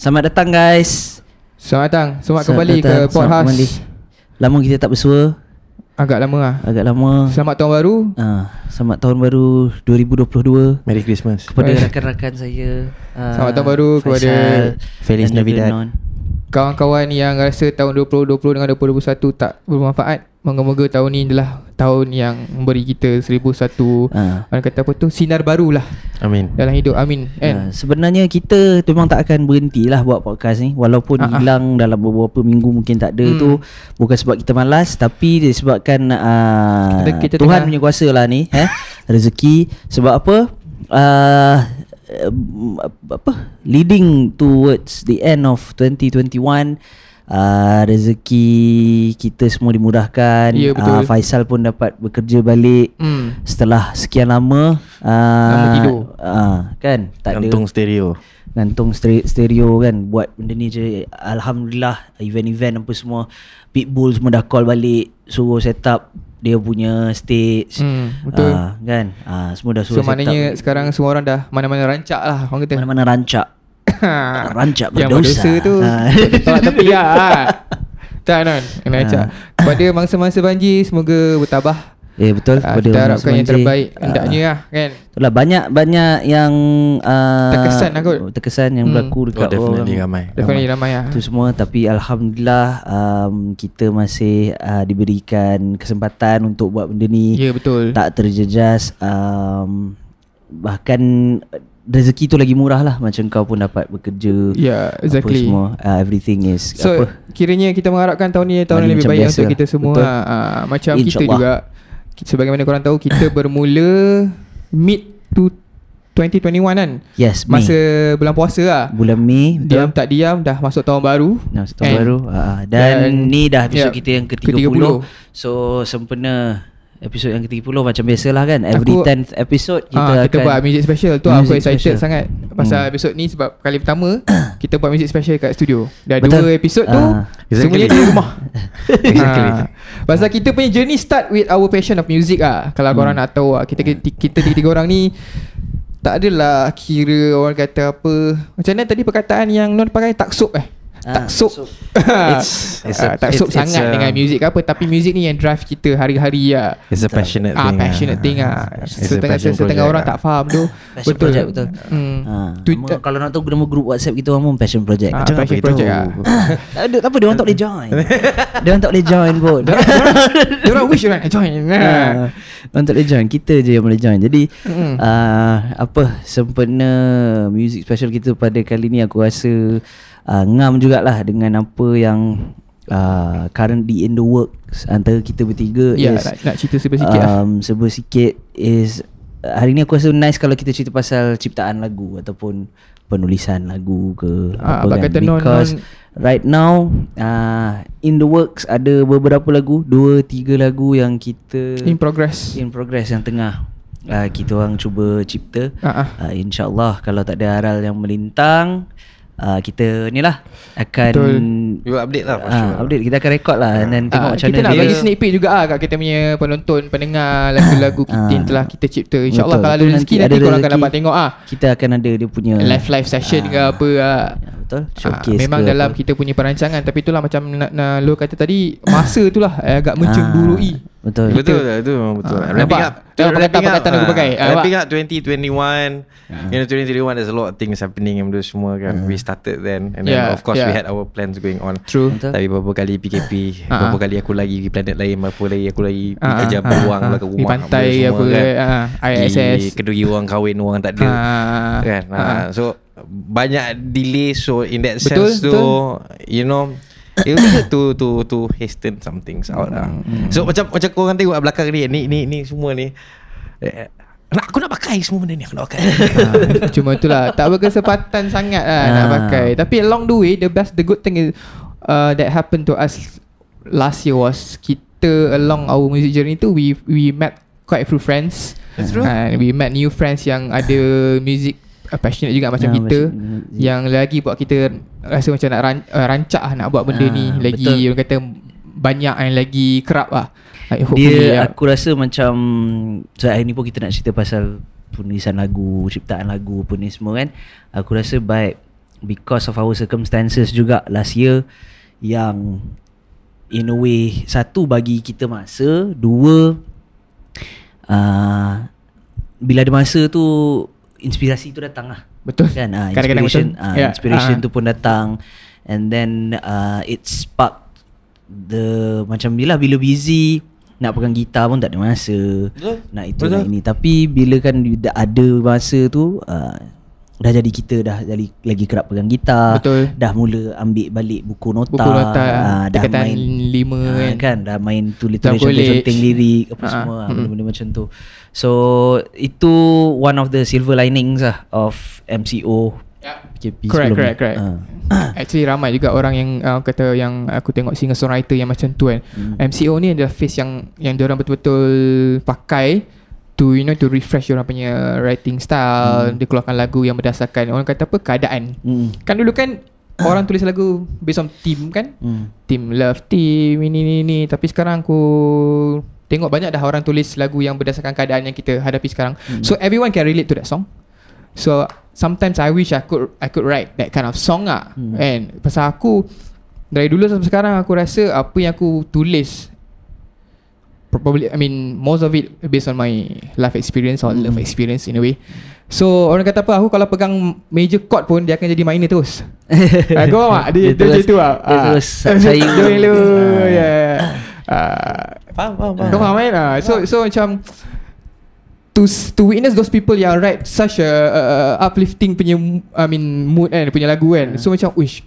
Selamat datang guys. Selamat datang Selamat, Selamat kembali datang. ke Selamat podcast kembali. Lama kita tak bersua. Agak lama lah Agak lama. Selamat tahun baru Ah, selamat tahun baru 2022 Merry Christmas kepada rakan-rakan saya. ah, Selamat tahun baru kepada Feliz Navidad. Kawan-kawan yang rasa tahun 2020 dengan 2021 tak bermanfaat Moga-moga tahun ni adalah tahun yang memberi kita seribu satu. Ah. Orang kata apa tu? Sinar barulah. Amin. Dalam hidup. Amin. Kan sebenarnya kita memang tak akan berhenti lah buat podcast ni. Walaupun Ah, ah. hilang dalam beberapa minggu mungkin tak ada Hmm. tu Bukan sebab kita malas Tapi disebabkan uh, Kita- kita Tuhan tengah- punya kuasa lah ni eh? Rezeki. Sebab apa? Uh, apa? Leading towards the end of 2021 uh, rezeki kita semua dimudahkan. Ya, betul. uh, Faisal pun dapat bekerja balik hmm. setelah sekian lama uh, Lama tidur. uh, kan? Tak ada Gantung stereo. Gantung stere- stereo kan? Buat benda ni je. Alhamdulillah event-event apa semua Pitbull semua dah call balik suruh set up dia punya stage. Hmm, betul. Ah, kan? Ah, semua dah suruh So set maknanya up sekarang semua orang dah Mana-mana rancak lah Orang kata. Mana-mana rancak rancak Yang berdosa. berdosa tu. Tolak tepi lah Tak non Kena rancak. Pada mangsa-mangsa banjir Semoga bertabah. Eh betul. Kepada Kita harapkan yang terbaik Ah. Hendaknya lah kan? Itulah banyak-banyak yang uh, Terkesan lah kot. Terkesan yang Hmm. berlaku Oh dekat definitely orang. ramai. Definitely ramai. lah Itu semua tapi alhamdulillah um, kita masih uh, diberikan kesempatan untuk buat benda ni. Ya betul. Tak terjejas um, bahkan rezeki tu lagi murah lah. Macam kau pun dapat bekerja apa exactly. semua. Uh, everything is So apa? kiranya kita mengharapkan tahun ni Tahun yang lebih baik untuk lah. kita semua. Betul. lah. Ah, Macam kita InsyaAllah. juga. Sebagaimana korang tahu Kita bermula Mid to 2021 kan? Yes Masa bulan puasa lah. Bulan Mei Diam betul. tak diam Dah masuk tahun baru. Nah, tahun And- baru. Uh, dan, dan- ni dah episod ya, kita yang ke-30 ke-30. so sempena episod yang ke-30 macam biasalah kan every Aku- 10th episode kita kita, ah, kita akan buat music special Tu aku Music excited special. sangat Pasal Hmm. episod ni Sebab kali pertama Kita buat music special kat studio Dah Betul. dua episod tu. Semuanya Exactly. di rumah Exactly. Ah. Pasal kita punya journey start with our passion of music ah. Kalau korang Hmm. nak tahu ah, kita kita kita tiga-tiga orang ni tak adalah kira orang kata apa. Macam mana tadi perkataan yang non pakai taksub eh? Ah, Taksub. It's- it's Ah, a- it's- it's sangat a- dengan muzik ke apa tapi muzik ni yang drive kita hari-hari ya. It's a passionate Ah thing passionate thing ah. It's a Setengah passion setengah project orang ah. tak faham tu. Passion project, betul. Hmm. Ha, Twitter nama, kalau nak tahu nama grup WhatsApp kita orang pun Passion Project. Ah, Macam passion apa itu? project ah. tak ada, tak apa dia orang tak boleh join. dia orang tak boleh join pun. Dia orang wish orang nak join. Ha, orang tak boleh join. Kita je yang boleh join. Jadi Mm. uh, apa sempena music special kita pada kali ni aku rasa uh, ngam jugalah dengan apa yang uh, currently in the works antara kita bertiga Ya, is nak, nak cerita sikit lah. um, serba sikit is hari ni aku rasa nice kalau kita cerita pasal ciptaan lagu ataupun penulisan lagu ke Ah, apa kan kata because non- right now uh, in the works ada beberapa lagu dua tiga lagu yang kita In progress. in progress yang tengah uh, kita orang cuba cipta Ah, ah. uh, insyaallah kalau tak ada aral yang melintang uh, kita ni lah akan Betul. You update lah for Ah, sure. update. Kita akan record lah dan tengok Ah, macam kita mana nak dia bagi sneak peek juga ah kat kita punya penonton pendengar lagu-lagu kita Ah. yang telah kita cipta. insyaallah kalau ada rezeki nanti nanti, korang akan dapat tengok ah. Kita akan ada dia punya live live session ke apa ah. Ya, betul. Showcase memang dalam apa. kita punya perancangan tapi itulah macam nak, nak lu kata tadi masa itulah eh, agak mencemburui betul. Betul lah Itu memang betul. Ah, Wrapping up Tengok perkataan-perkataan aku ah, pakai. Ah, Wrapping nampak? up 2021 You know 2021 There's a lot of things happening And benda semua kan. We started then And then Yeah, of course We yeah. had our plans going on. True. Betul. Tapi beberapa kali PKP Ah, Beberapa kali aku lagi Pergi planet lain Berapa lagi aku lagi Pergi Ah, kerja ah, peluang ah, lah ke di rumah pantai semua apa, ah, Pergi ISS. Kedui orang kahwin Orang tak ada. Ah, kan? Ah. ah. so banyak delay so in that Betul, sense tu you know it was good to to to hasten some things out lah Hmm. so macam macam korang tengok kat belakang ni ni ni ni semua ni eh, nak aku nak pakai semua benda ni aku nak pakai Ah, Cuma itulah Tak berkesempatan sangat lah Nak Ah. pakai Tapi along the way The best The good thing is uh, That happened to us Last year was Kita along our music journey tu We we met Quite a few friends That's true. And we met new friends Yang ada music uh, Passionate juga macam Ah, kita macam- Yang lagi buat kita Rasa macam nak ran, uh, rancak lah Nak buat benda Ah, ni Lagi betul. orang kata Banyak yang lagi kerap lah Dia yeah. aku rasa macam so hari ni pun kita nak cerita pasal penulisan lagu, ciptaan lagu apa ni semua kan. Aku rasa baik because of our circumstances juga last year yang in a way satu bagi kita masa, dua uh, bila ada masa tu inspirasi tu datang lah. Betul. Kan uh, Kadang-kadang inspiration betul. uh, Ya, inspiration ah. tu pun datang and then uh, it sparked the macam bila bila busy nak pegang gitar pun tak ada masa. Betul. Nak itu Betul. nak ini tapi bila kan ada masa tu uh, dah jadi kita dah jadi lagi kerap pegang gitar. Betul. Dah mula ambil balik buku nota. Buku nota ah, dah main lima Ah, kan. kan dah main tulis tulis conteng lirik apa Ah, semua ah, mm. benda-benda macam tu. So itu one of the silver linings lah of MCO Ya. PKP Correct, sebelum correct, ni. correct. Ah. Actually ramai juga orang yang uh, kata yang aku tengok singer songwriter yang macam tu kan. Hmm. MCO ni adalah face yang yang diorang betul-betul pakai to you know to refresh orang punya writing style, dia keluarkan lagu yang berdasarkan orang kata apa keadaan. Hmm. Kan dulu kan orang tulis lagu based on team kan? Hmm. Team love team ini ini ini tapi sekarang aku tengok banyak dah orang tulis lagu yang berdasarkan keadaan yang kita hadapi sekarang. Hmm. So everyone can relate to that song. So sometimes I wish I could I could write that kind of song ah. Hmm. And pasal aku dari dulu sampai sekarang aku rasa apa yang aku tulis probably I mean most of it based on my life experience or love Hmm. experience in a way. So orang kata apa aku kalau pegang major chord pun dia akan jadi minor terus. Ah, Kau faham tak? Dia, dia, Dia terus- tu lah dia terus sayang. Dia lu Ah. Ya Ah, Faham, faham, faham. Kau faham kan Ah, So so macam To s- to witness those people yang write such a uh, uplifting punya I mean mood kan punya lagu kan. So macam wish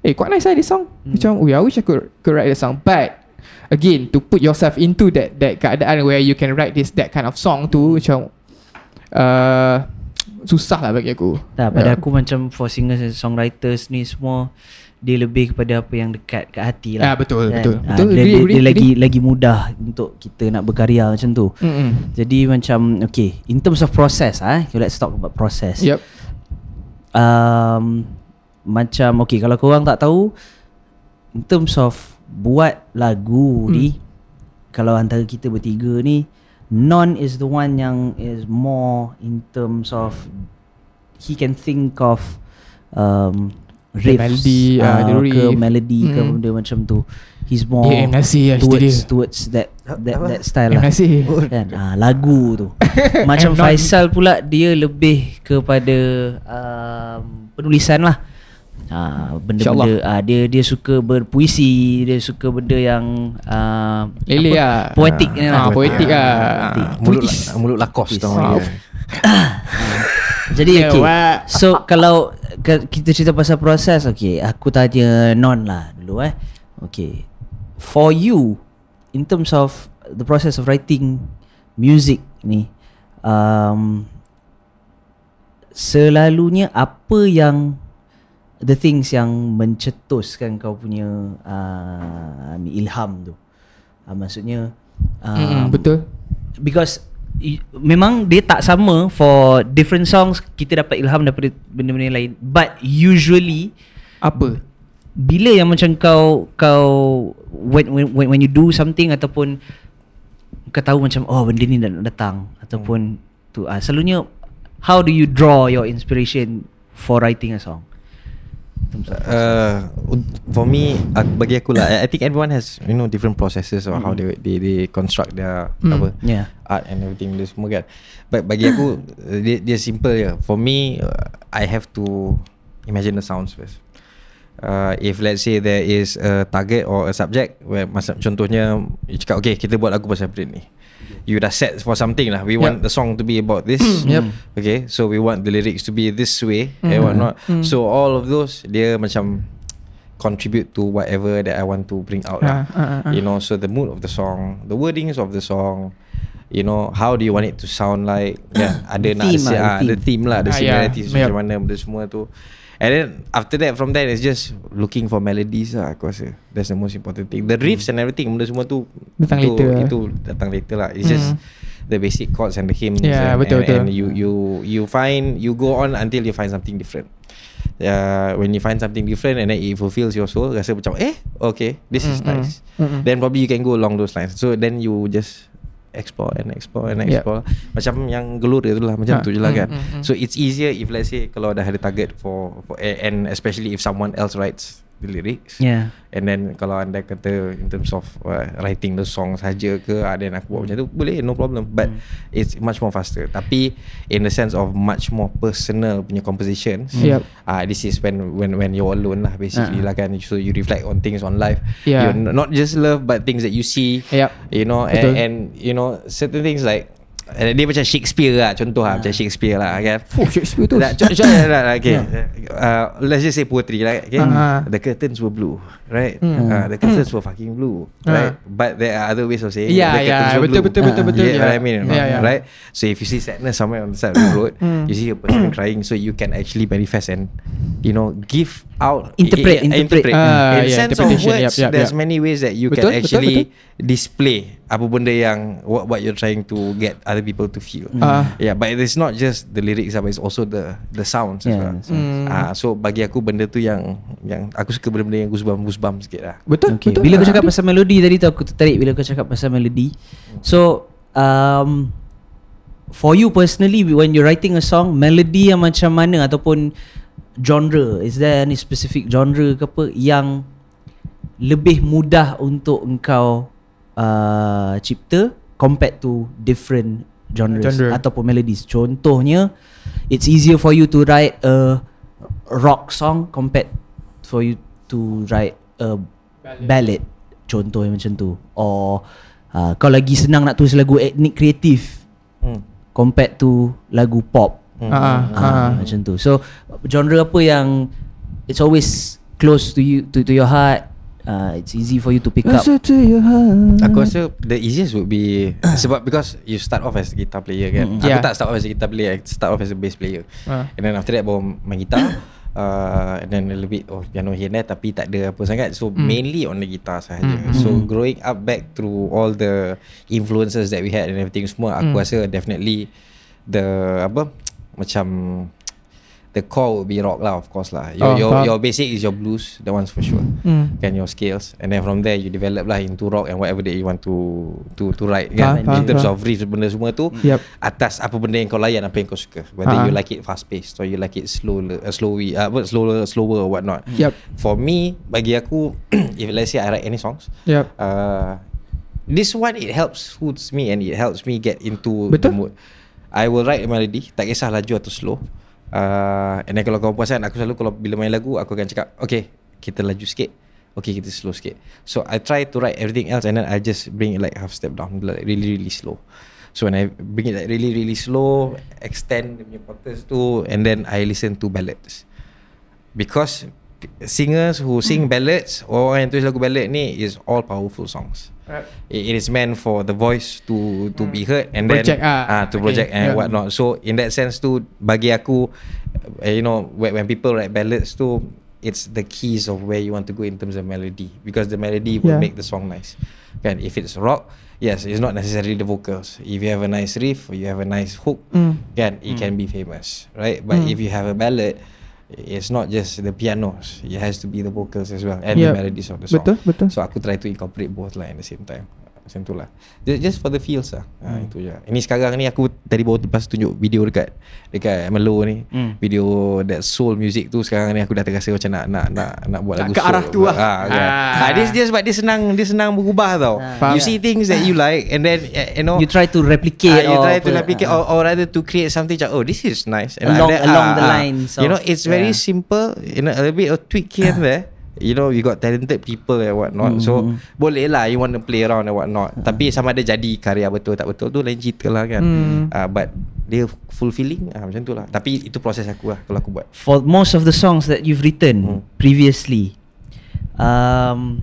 Eh quite nice lah this song. Macam oh, I wish I could could write the song but again to put yourself into that that keadaan where you can write this that kind of song tu macam uh, susah lah bagi aku. Tak, pada Ya. aku macam for singers and songwriters ni semua dia lebih kepada apa yang dekat kat hati lah. Ah, betul, Kan? betul. Ah, Betul, dia, dia, agree, dia lagi lagi mudah untuk kita nak berkarya macam tu. Mm-mm. Jadi macam okay, in terms of process ah, okay, let's talk about process. Yep. Um, macam okay kalau korang tak tahu in terms of buat lagu Hmm. ni kalau antara kita bertiga ni Non is the one yang is more in terms of he can think of um, riffs melody, uh, ah, the ke riff. melody ke Mm. benda macam tu he's more Yeah. Nasir cerita towards towards that that that style lah kan ah, lagu tu macam Faisal pula dia lebih kepada um, penulisan lah ah, benda-benda ah, dia dia suka berpuisi dia suka benda yang uh, Lele lah. poetik Ah, lah poetik lah. Poetik. Mulut, Puitis. la- mulut lakos tau Ah. jadi Yeah, okay what? so kalau ke- kita cerita pasal proses okay aku tanya non lah dulu eh okay for you in terms of the process of writing music ni um, selalunya apa yang the things yang mencetuskan kau punya uh, ilham tu uh, maksudnya Mm, um, betul. because i- memang dia tak sama for different songs kita dapat ilham daripada benda-benda lain but usually Apa? bila yang macam kau kau when when when, you do something ataupun kau tahu macam oh benda ni nak datang ataupun tu ah selalunya how do you draw your inspiration for writing a song Uh, for me uh, bagi aku lah I think everyone has you know different processes or how they they they construct their Hmm. apa yeah. art and everything dia semua kan. But bagi aku dia dia simple je. For me uh, I have to imagine the sounds first. Uh, if let's say there is a target or a subject where masa contohnya you cakap okay kita buat lagu pasal breed ni you dah set for something lah we want the song to be about this Yep. okay so we want the lyrics to be this way and Mm. whatnot Mm. so all of those dia macam contribute to whatever that I want to bring out lah Ah, ah, ah. you know so the mood of the song the wordings of the song you know how do you want it to sound like yeah ada nak Theme lah, ah, the the theme lah the Ah, yeah. similarities macam mana benda semua tu and then after that from there it's just looking for melodies lah aku rasa that's the most important thing the riffs and everything benda semua tu Datang itu, later itu datang later lah it's just Hmm. the basic chords and the hymns Yeah, and, betul, and, betul. and you you you find you go on until you find something different yeah when you find something different and then it fulfills your soul rasa macam eh okay this is Mm, mm. nice Mm, mm. then probably you can go along those lines so then you just explore and explore and Yep. explore. Macam yang gelora tu lah macam Ha, tu je lah mm, kan. mm, mm. So it's easier if let's say kalau dah ada target for, for and especially if someone else writes the lyrics. Yeah. And then kalau anda kata in terms of uh, writing the song saja ke uh, then aku buat macam tu boleh no problem but Hmm. it's much more faster tapi in the sense of much more personal punya compositions Yep. uh, this is when when when you're alone lah basically Ah. lah kan so you reflect on things on life Yeah. you not just love but things that you see Yep. you know and, Betul. and you know certain things like dia macam Shakespeare lah contoh lah macam Shakespeare lah kan Oh Shakespeare tu Nah, contoh lah, okay. Uh, let's just say poetry, right? Okay. Ah. The curtains were blue, right? Hmm. Uh, the curtains were fucking blue, right? But there are other ways of saying Yeah, the yeah, curtains were betul, blue. betul, betul, Ah. betul, get what yeah. I mean? Yeah, yeah. right? So if you see sadness somewhere on the side of the road, Hmm. you see a person crying, so you can actually manifest and you know give out Interpret, i- i- interpret. Ah, In yeah, sense of words, yep, yep, there's yep. many ways that you Betul, can betul, actually betul. display apa benda yang what what you're trying to get other people to feel. Ah. Yeah, but it's not just the lyrics, but it's also the the sounds as Yeah, well. the sounds. Hmm. Ah, so bagi aku benda tu yang yang aku suka benda-benda yang goosebump goosebump sikit lah. Betul Okay. betul Bila kau Ah, cakap pasal melodi tadi tu aku tertarik bila kau cakap pasal melodi. So um for you personally when you're writing a song, melody yang macam mana ataupun genre, is there any specific genre ke apa yang lebih mudah untuk engkau uh, cipta compared to different genres Genre. ataupun melodies. Contohnya it's easier for you to write a rock song compared for you to write a ballad contoh yang macam tu or uh, kau lagi senang nak tulis lagu etnik kreatif Hmm. compared to lagu pop Hmm. Ah, ah. macam tu so genre apa yang it's always close to you to, to your heart uh, it's easy for you to pick up Rasa to your heart. Aku rasa the easiest would be sebab because you start off as a guitar player kan. Aku Yeah. tak start off as a guitar player, I start off as a bass player. Ah. And then after that baru main gitar. Uh, and then a little bit of piano here and there Tapi tak ada apa sangat So Hmm. mainly on the guitar sahaja Mm, So growing up back through All the influences that we had And everything semua Aku Mm. rasa definitely The Apa Macam The core would be rock lah Of course lah Your, Oh, your, faham. your basic is your blues That one's for sure Hmm. kan your skills and then from there you develop lah into rock and whatever that you want to to to write kan Faham, in terms faham. of riff benda semua tu Yep. atas apa benda yang kau layan apa yang kau suka whether Ah. you like it fast paced or you like it slow uh, slowy uh, apa slower slower or what not Yep. for me bagi aku if let's say I write any songs Yep. uh, this one it helps suits me and it helps me get into Betul. the mood I will write a melody tak kisah laju atau slow. Uh, and then kalau kau perasan aku selalu kalau bila main lagu aku akan cakap okay kita laju sikit. Okay kita slow sikit. So I try to write everything else and then I just bring it like half step down like really really slow. So when I bring it like really really slow extend the punya quarters tu and then I listen to ballads. Because singers who sing ballads or orang yang tulis lagu ballad ni is all powerful songs it, it is meant for the voice to to be heard and Project then ah. ah to Okay, project and yeah. whatnot so in that sense tu bagi aku uh, you know when, when people write ballads tu it's the keys of where you want to go in terms of melody because the melody will Yeah. make the song nice kan if it's rock yes it's not necessarily the vocals if you have a nice riff or you have a nice hook Mm. kan it can be famous right but Mm. if you have a ballad it's not just the pianos it has to be the vocals as well and Yep. the melodies of the song Betul, betul. so aku try to incorporate both lah at the same time macam tu lah just, just for the feels lah ha, Hmm. itu je ini sekarang ni aku tadi baru lepas tunjuk video dekat dekat Melo ni Hmm. video that soul music tu sekarang ni aku dah terasa macam nak nak nak nak buat lagu ke soul arah tu lah. ha, kan. Ah. ha, dia, dia sebab dia senang dia senang berubah tau Faham. you see things that you like and then uh, you know you try to replicate Ah, you try to replicate ah. or, or rather to create something macam oh this is nice Along- then, along ah, the ah, lines you know it's very yeah. simple you know a little bit of tweak here and there you know you got talented people and what not so boleh lah you want to play around and what not tapi sama ada jadi karya betul tak betul tu lain cerita lah kan. Hmm. Ah, but dia fulfilling ah, macam tu lah. Tapi itu proses aku lah kalau aku buat. For most of the songs that you've written Hmm. previously um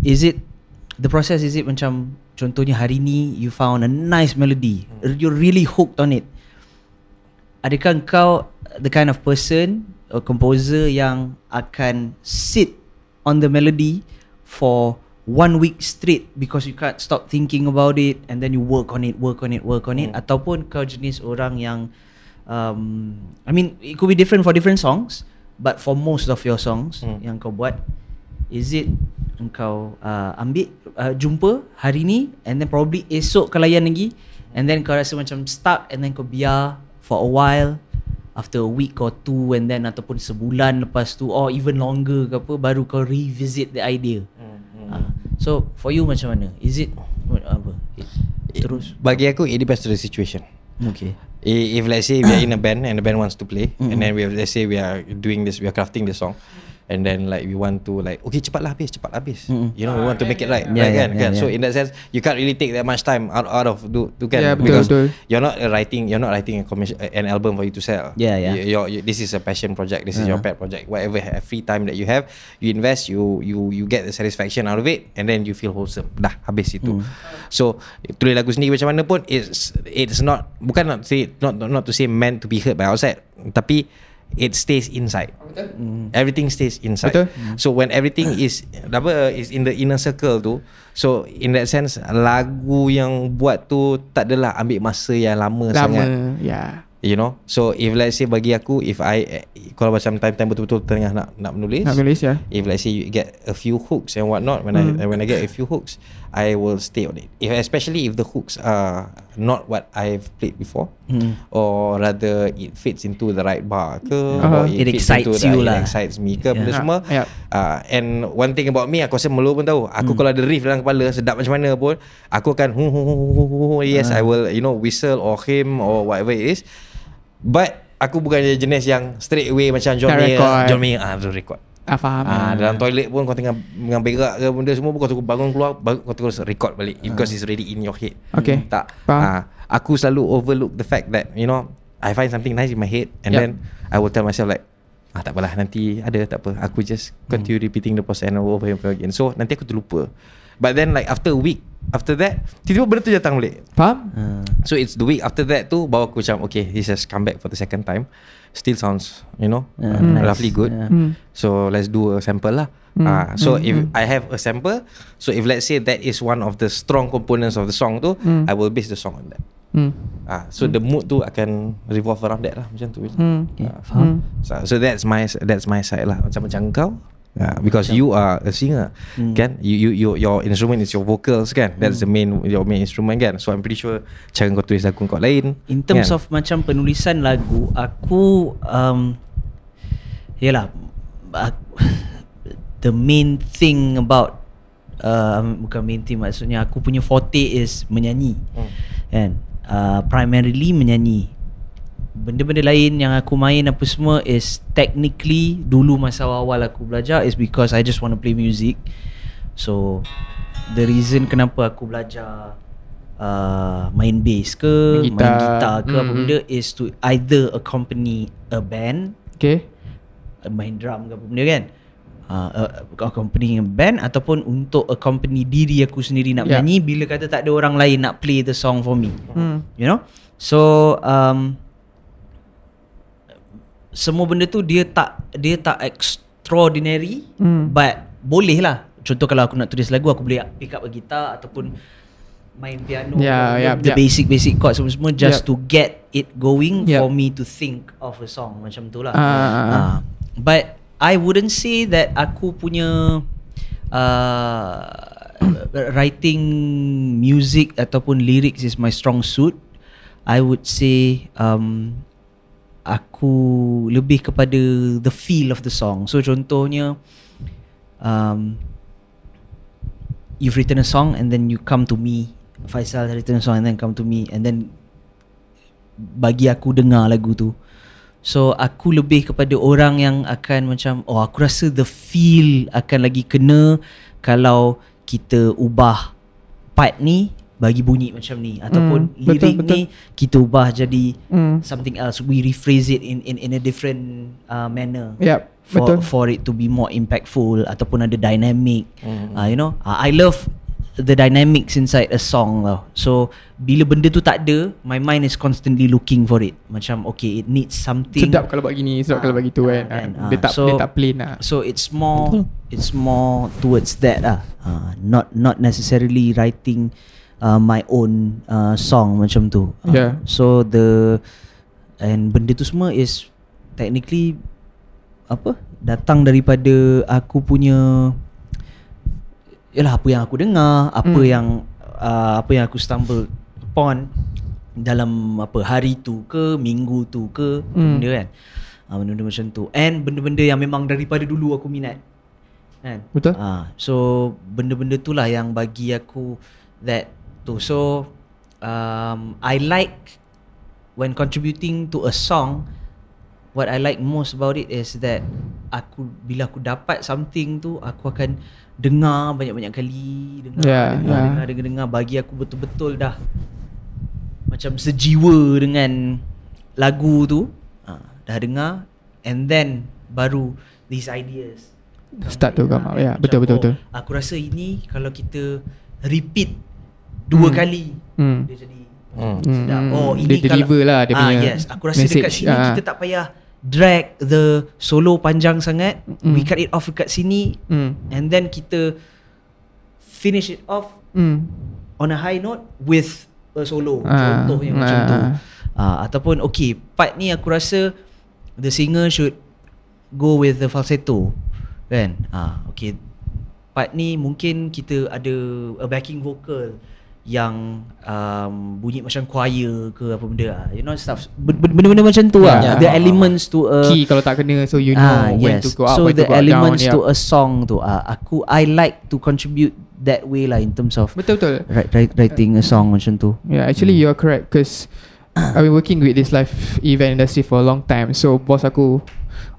is it the process is it macam contohnya hari ni you found a nice melody you're really hooked on it. Adakah kau the kind of person or composer yang akan sit on the melody for one week straight because you can't stop thinking about it and then you work on it work on it work on it Hmm. ataupun kau jenis orang yang um I mean it could be different for different songs but for most of your songs Hmm. yang kau buat is it engkau uh, ambil uh, jumpa hari ni and then probably esok kau layan lagi and then kau rasa macam stuck and then kau biar for a while after a week or two and then ataupun sebulan lepas tu or even longer ke apa baru kau revisit the idea. Uh, so for you macam mana? Is it apa? It, terus Bagi aku it depends to the situation. okay. I- If let's say we are in a band and the band wants to play and then we have, let's say we are doing this we are crafting the song and then like we want to like okay cepatlah habis cepat habis. You know we want to make it right. Yeah, right yeah, kan? yeah, kan? So yeah. in that sense you can't really take that much time out, out of do to kan? Yeah, betul, because betul. you're not writing you're not writing a commission, uh, an album for you to sell. Yeah, yeah. You- you're, you, this is a passion project. This is your pet project. Whatever ha- free time that you have you invest you you you get the satisfaction out of it and then you feel wholesome. Dah habis itu. So tulis lagu sendiri macam mana pun it's it's not bukan not to say not, not to say meant to be heard by outside. Tapi it stays inside. Everything stays inside. Betul. so when everything is apa is in the inner circle tu so in that sense lagu yang buat tu tak adalah ambil masa yang lama, Lama sangat. Ya. You know? So if let's say bagi aku If I Kalau macam time-time betul-betul Tengah nak nak menulis Nak menulis ya. If let's say you get a few hooks and whatnot When I when I get a few hooks I will stay on it if, Especially if the hooks are Not what I've played before Or rather It fits into the right bar ke Uh-huh. Or It fits excites into the, you It lah. excites me ke Benda Yeah. semua Yup. uh, And one thing about me Aku rasa Melo pun tahu Aku kalau ada riff dalam kepala Sedap macam mana pun Aku akan hu, hu, hu, hu, hu, hu, Yes I will You know whistle or hymn Or whatever it is But Aku bukan jenis yang Straight away macam John Nak Mayer record. John Mayer ah, record Ah faham Ah, dalam toilet pun kau tengah dengan berak ke benda semua kau tunggu bangun keluar kau terus record balik because it's already in your head. Okay. Tak. Faham. Ah, aku selalu overlook the fact that you know I find something nice in my head and Yup. then I will tell myself like ah tak apalah nanti ada tak apa aku just continue repeating the process and over and over again. So nanti aku terlupa. But then like after a week after that tiba-tiba benda tu datang balik. Faham Uh, So it's the week after that tu baru aku macam okay this has come back for the second time. Still sounds you know Yeah, uh, nice. roughly good. Yeah. Hmm. So let's do a sample lah. Mm, Ah, so mm, if mm. I have a sample, so if let's say that is one of the strong components of the song tu, Mm. I will base the song on that. Hmm Ah, so the mood tu akan revolve around that lah macam tu. Hmm okay, Ah, faham. So, so that's my that's my side lah macam macam kau. Yeah, because you are a singer, Hmm. kan? You, you you your instrument is your vocals, kan? That's the main your main instrument, kan? So I'm pretty sure cara kau tulis lagu kau lain. In terms kan? of macam penulisan lagu Aku um, Yalah aku, The main thing about uh, Bukan main thing maksudnya Aku punya forte is menyanyi Hmm. Kan uh, Primarily menyanyi Benda-benda lain yang aku main apa semua Is technically Dulu masa awal aku belajar Is because I just want to play music So The reason kenapa aku belajar uh, Main bass ke Main Main gitar. gitar ke apa Mm. benda Is to either accompany a band Okay Main drum ke apa benda kan uh, uh, Accompany a band Ataupun untuk accompany diri aku sendiri nak Yeah. menyanyi Bila kata tak ada orang lain nak play the song for me Hmm You know So um, Semua benda tu dia tak Dia tak extraordinary Hmm. But boleh lah Contoh kalau aku nak tulis lagu Aku boleh pick up a guitar Ataupun Main piano Yeah, the, yeah, the yeah. basic-basic chord semua-semua Just Yep. to get it going Yep. For me to think of a song Macam tu lah Ah, ah, ah. Ah, But I wouldn't say that Aku punya uh, Writing music Ataupun lyrics is my strong suit I would say um, Aku lebih kepada the feel of the song. So contohnya um, You've written a song and then you come to me. Faisal has written a song and then come to me And then Bagi aku dengar lagu tu. So aku lebih kepada orang yang akan macam Oh aku rasa the feel akan lagi kena Kalau kita ubah part ni Bagi bunyi macam ni. Ataupun betul, lirik betul. ni Kita ubah jadi Hmm. something else. We rephrase it in in in a different uh, manner. Yep for Betul. for it to be more impactful Ataupun ada dynamic. Mhm. uh, You know uh, I love the dynamics inside a song tau So bila benda tu tak ada My mind is constantly looking for it. Macam okay it needs something. Sedap kalau buat gini Sedap kalau buat gitu kan? Ah, kan, Ah, Dia tak So- Dia tak plain lah. So it's more it's more towards that lah. Uh, not not necessarily writing uh, my own uh, song macam tu. Uh, Yeah. So the and benda tu semua is technically apa? Datang daripada aku punya yalah apa yang aku dengar, apa Hmm. yang uh, apa yang aku stumble upon dalam apa hari tu ke minggu tu ke Hmm. benda kan. Uh, benda-benda macam tu. And benda-benda yang memang daripada dulu aku minat. Kan? Betul? Ah, so benda-benda tu lah yang bagi aku that tu. So um, I like when contributing to a song what I like most about it is that aku bila aku dapat something tu aku akan dengar banyak-banyak kali dengar Yeah, dengar, yeah. dengar dengar dengar bagi aku betul-betul dah macam sejiwa dengan lagu tu ah, dah dengar and then baru these ideas Start to come out. Ya, Macam, betul, betul, oh, betul. Aku rasa ini kalau kita repeat dua Hmm. kali Hmm. dia jadi Hmm. sedap. Hmm, Oh dia ini deliver lah dia ah, punya yes. Aku rasa dekat message. sini Ah. kita tak payah drag the solo panjang sangat. Hmm. We cut it off dekat sini Hmm. and then kita finish it off Hmm. on a high note with a solo. Ah, Contohnya macam ah. tu. Ah, ataupun okay, part ni aku rasa the singer should go with the falsetto. Kan? Ah, okay. Part ni mungkin kita ada a backing vocal yang um, bunyi macam choir ke apa benda ah. You know stuff Ben- ben- benda-benda macam tu lah. Yeah. The elements to a Key kalau tak kena so you know ah, when yes. to go up So when the to go elements down. to yeah. a song tu ah, aku I like to contribute that way lah in terms of Betul betul. writing a song macam tu. Yeah, actually you're correct because I've been working with this live event industry for a long time. So boss aku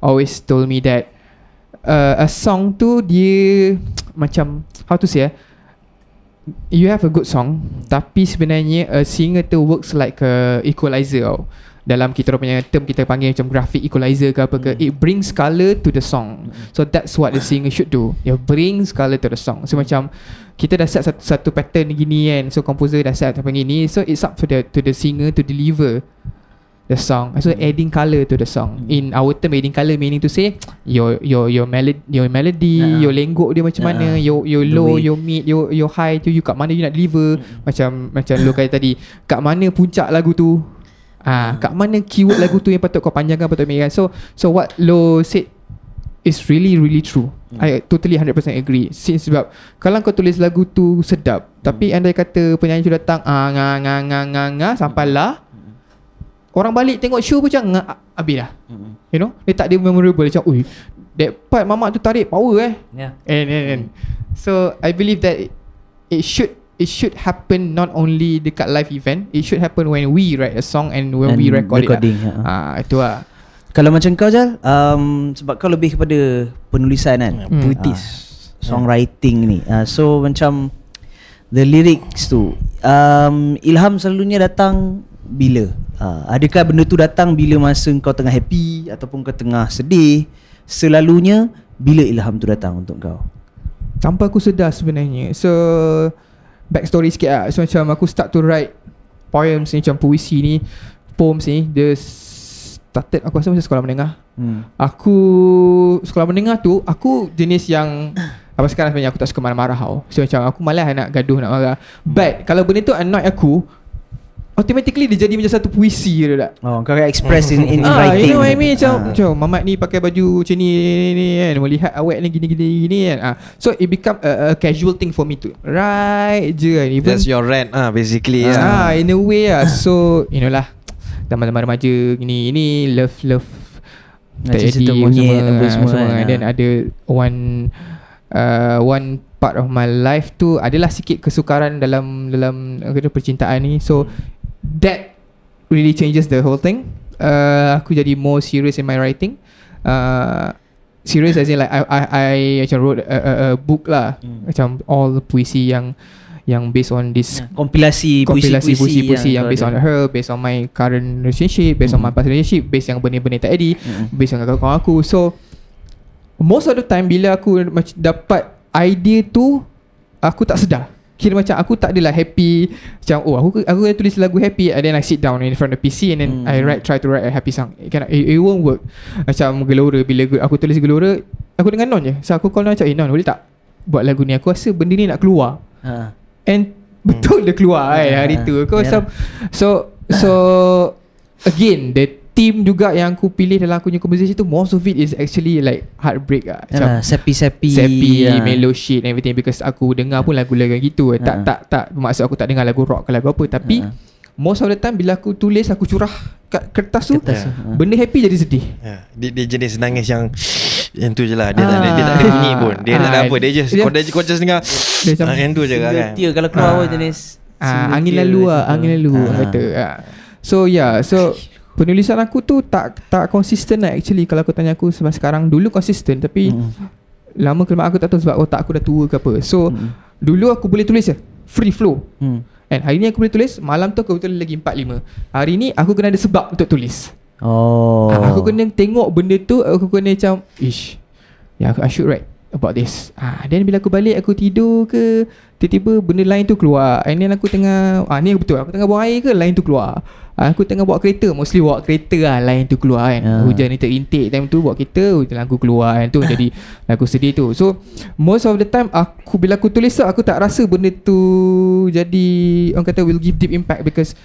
always told me that uh, a song tu dia macam how to say eh, you have a good song tapi sebenarnya a singer tu works like a equalizer tau. Dalam kita punya term kita panggil macam graphic equalizer ke apa ke Hmm. it brings color to the song. So that's what the singer should do. It brings color to the song. So macam kita dah set satu, satu pattern gini kan. So composer dah set apa gini. So it's up to the to the singer to deliver the song. So adding color to the song. In our term adding color meaning to say your your your melody your melody, Ah. your lenggok dia macam mana, Ah. your your The low, way. your mid, your your high tu you kat mana you nak deliver. Mm. Macam macam lu kata tadi, kat mana puncak lagu tu? Ah, kat mana keyword lagu tu yang patut kau panjangkan patut ambilkan. So so what Lo said is really really true. Hmm. I totally 100% agree. Since sebab kalau kau tulis lagu tu sedap, tapi andai kata penyanyi tu datang ah nga nga nga nga nga sampailah orang balik tengok show pun macam habis dah. Mm-mm. You know? Dia tak ada memorable macam ui that part mamak tu tarik power eh. Yeah. And, and, and. So I believe that it, it should it should happen not only dekat live event, it should happen when we write a song and when And we record recording, it. ha. Lah. Ah itu lah. Kalau macam kau Jal um, Sebab kau lebih kepada Penulisan kan Hmm. Puitis. Ah, Songwriting ni uh, So macam The lyrics tu um, Ilham selalunya datang Bila uh, Adakah benda tu datang Bila masa kau tengah happy Ataupun kau tengah sedih? Selalunya Bila ilham tu datang untuk kau? Tanpa aku sedar sebenarnya. So Backstory sikit lah. So macam aku start to write Poems ni Macam puisi ni Poems ni Dia started Aku rasa masa sekolah menengah. Hmm. Aku Sekolah menengah tu Aku jenis yang Apa sekarang sebenarnya Aku tak suka marah-marah tau. So macam aku malas nak gaduh nak marah. But Kalau benda tu annoy aku Automatically dia jadi macam satu puisi je tak Oh kau akan express in, in, in Ah, writing you know what I mean Macam, Ah. macam Mamat ni pakai baju macam ni, ni, ni kan Melihat awet ni gini gini gini kan ah. So it become a, a casual thing for me to Right je kan Even That's your rant ah basically ah, ah. In a way lah So You know lah Zaman-zaman remaja Gini Ini love love Tak cerita jadi monyet semua, ah, semua kan, And then ah. ada One uh, One part of my life tu Adalah sikit kesukaran Dalam Dalam uh, Percintaan ni So That Really changes the whole thing uh, Aku jadi more serious in my writing uh, Serious as in like I I, I macam wrote a, a, a book lah Hmm. Macam all puisi yang Yang based on this Ya, Kompilasi kompilasi puisi-puisi puisi-puisi yang, kau based on her, based on my current relationship, based on Hmm. my past relationship, based yang benda-benda tak jadi, Mm-mm. based on kawan-kawan aku. So most of the time bila aku dapat idea tu, aku tak sedar. Kira macam aku tak adalah happy Macam oh aku aku tulis lagu happy And then I sit down in front of the PC And then Hmm. I write try to write a happy song It, cannot, it, it won't work Macam gelora Bila aku tulis gelora Aku dengan Non je So aku call Non macam Eh Non boleh tak Buat lagu ni Aku rasa benda ni nak keluar Ha. And betul dia keluar Hmm. kan hari tu Kau Ya. macam So So Again The Team juga yang aku pilih dalam aku punya composition tu Most of it is actually like Heartbreak lah Macam Yalah, sepi-sepi. Sappy, ya. mellow shit and everything Because aku dengar pun lagu-lagu gitu Tak Ha. tak tak Maksud aku tak dengar lagu rock ke lagu apa Tapi Ha. Most of the time Bila aku tulis Aku curah kat kertas tu Kertas Ya. ha. Benda happy jadi sedih Ya, dia, dia jenis nangis yang yang tu je lah dia, tak, ada, dia tak ada Ah. bunyi pun dia tak ada Ah. apa dia just Dia- kau, dah- kau just dengar Dia macam ah, yang tu je kan Single tear kalau keluar Ah. jenis Ah, angin lalu lah, tu. angin lalu Ah. kata. Ah. So yeah, so penulisan aku tu tak tak konsisten lah actually kalau aku tanya aku sampai sekarang dulu konsisten tapi Mm. lama kelamaan aku tak tahu sebab otak aku dah tua ke apa. So Mm. dulu aku boleh tulis je free flow. Hmm. And hari ni aku boleh tulis Malam tu aku tulis lagi 4-5 Hari ni aku kena ada sebab untuk tulis Oh. oh. Aku kena tengok benda tu Aku kena macam Ish Ya I should write about this ah, Then bila aku balik Aku tidur ke Tiba-tiba benda lain tu keluar And then aku tengah ah, Ni betul Aku tengah buang air ke Lain tu keluar ah, Aku tengah bawa kereta Mostly bawa kereta lah Lain tu keluar kan Ya. Hujan ni terintik Time tu bawa kereta Hujan lagu keluar kan Tu jadi lagu sedih tu So Most of the time Aku bila aku tulis tu Aku tak rasa benda tu Jadi Orang kata will give deep impact Because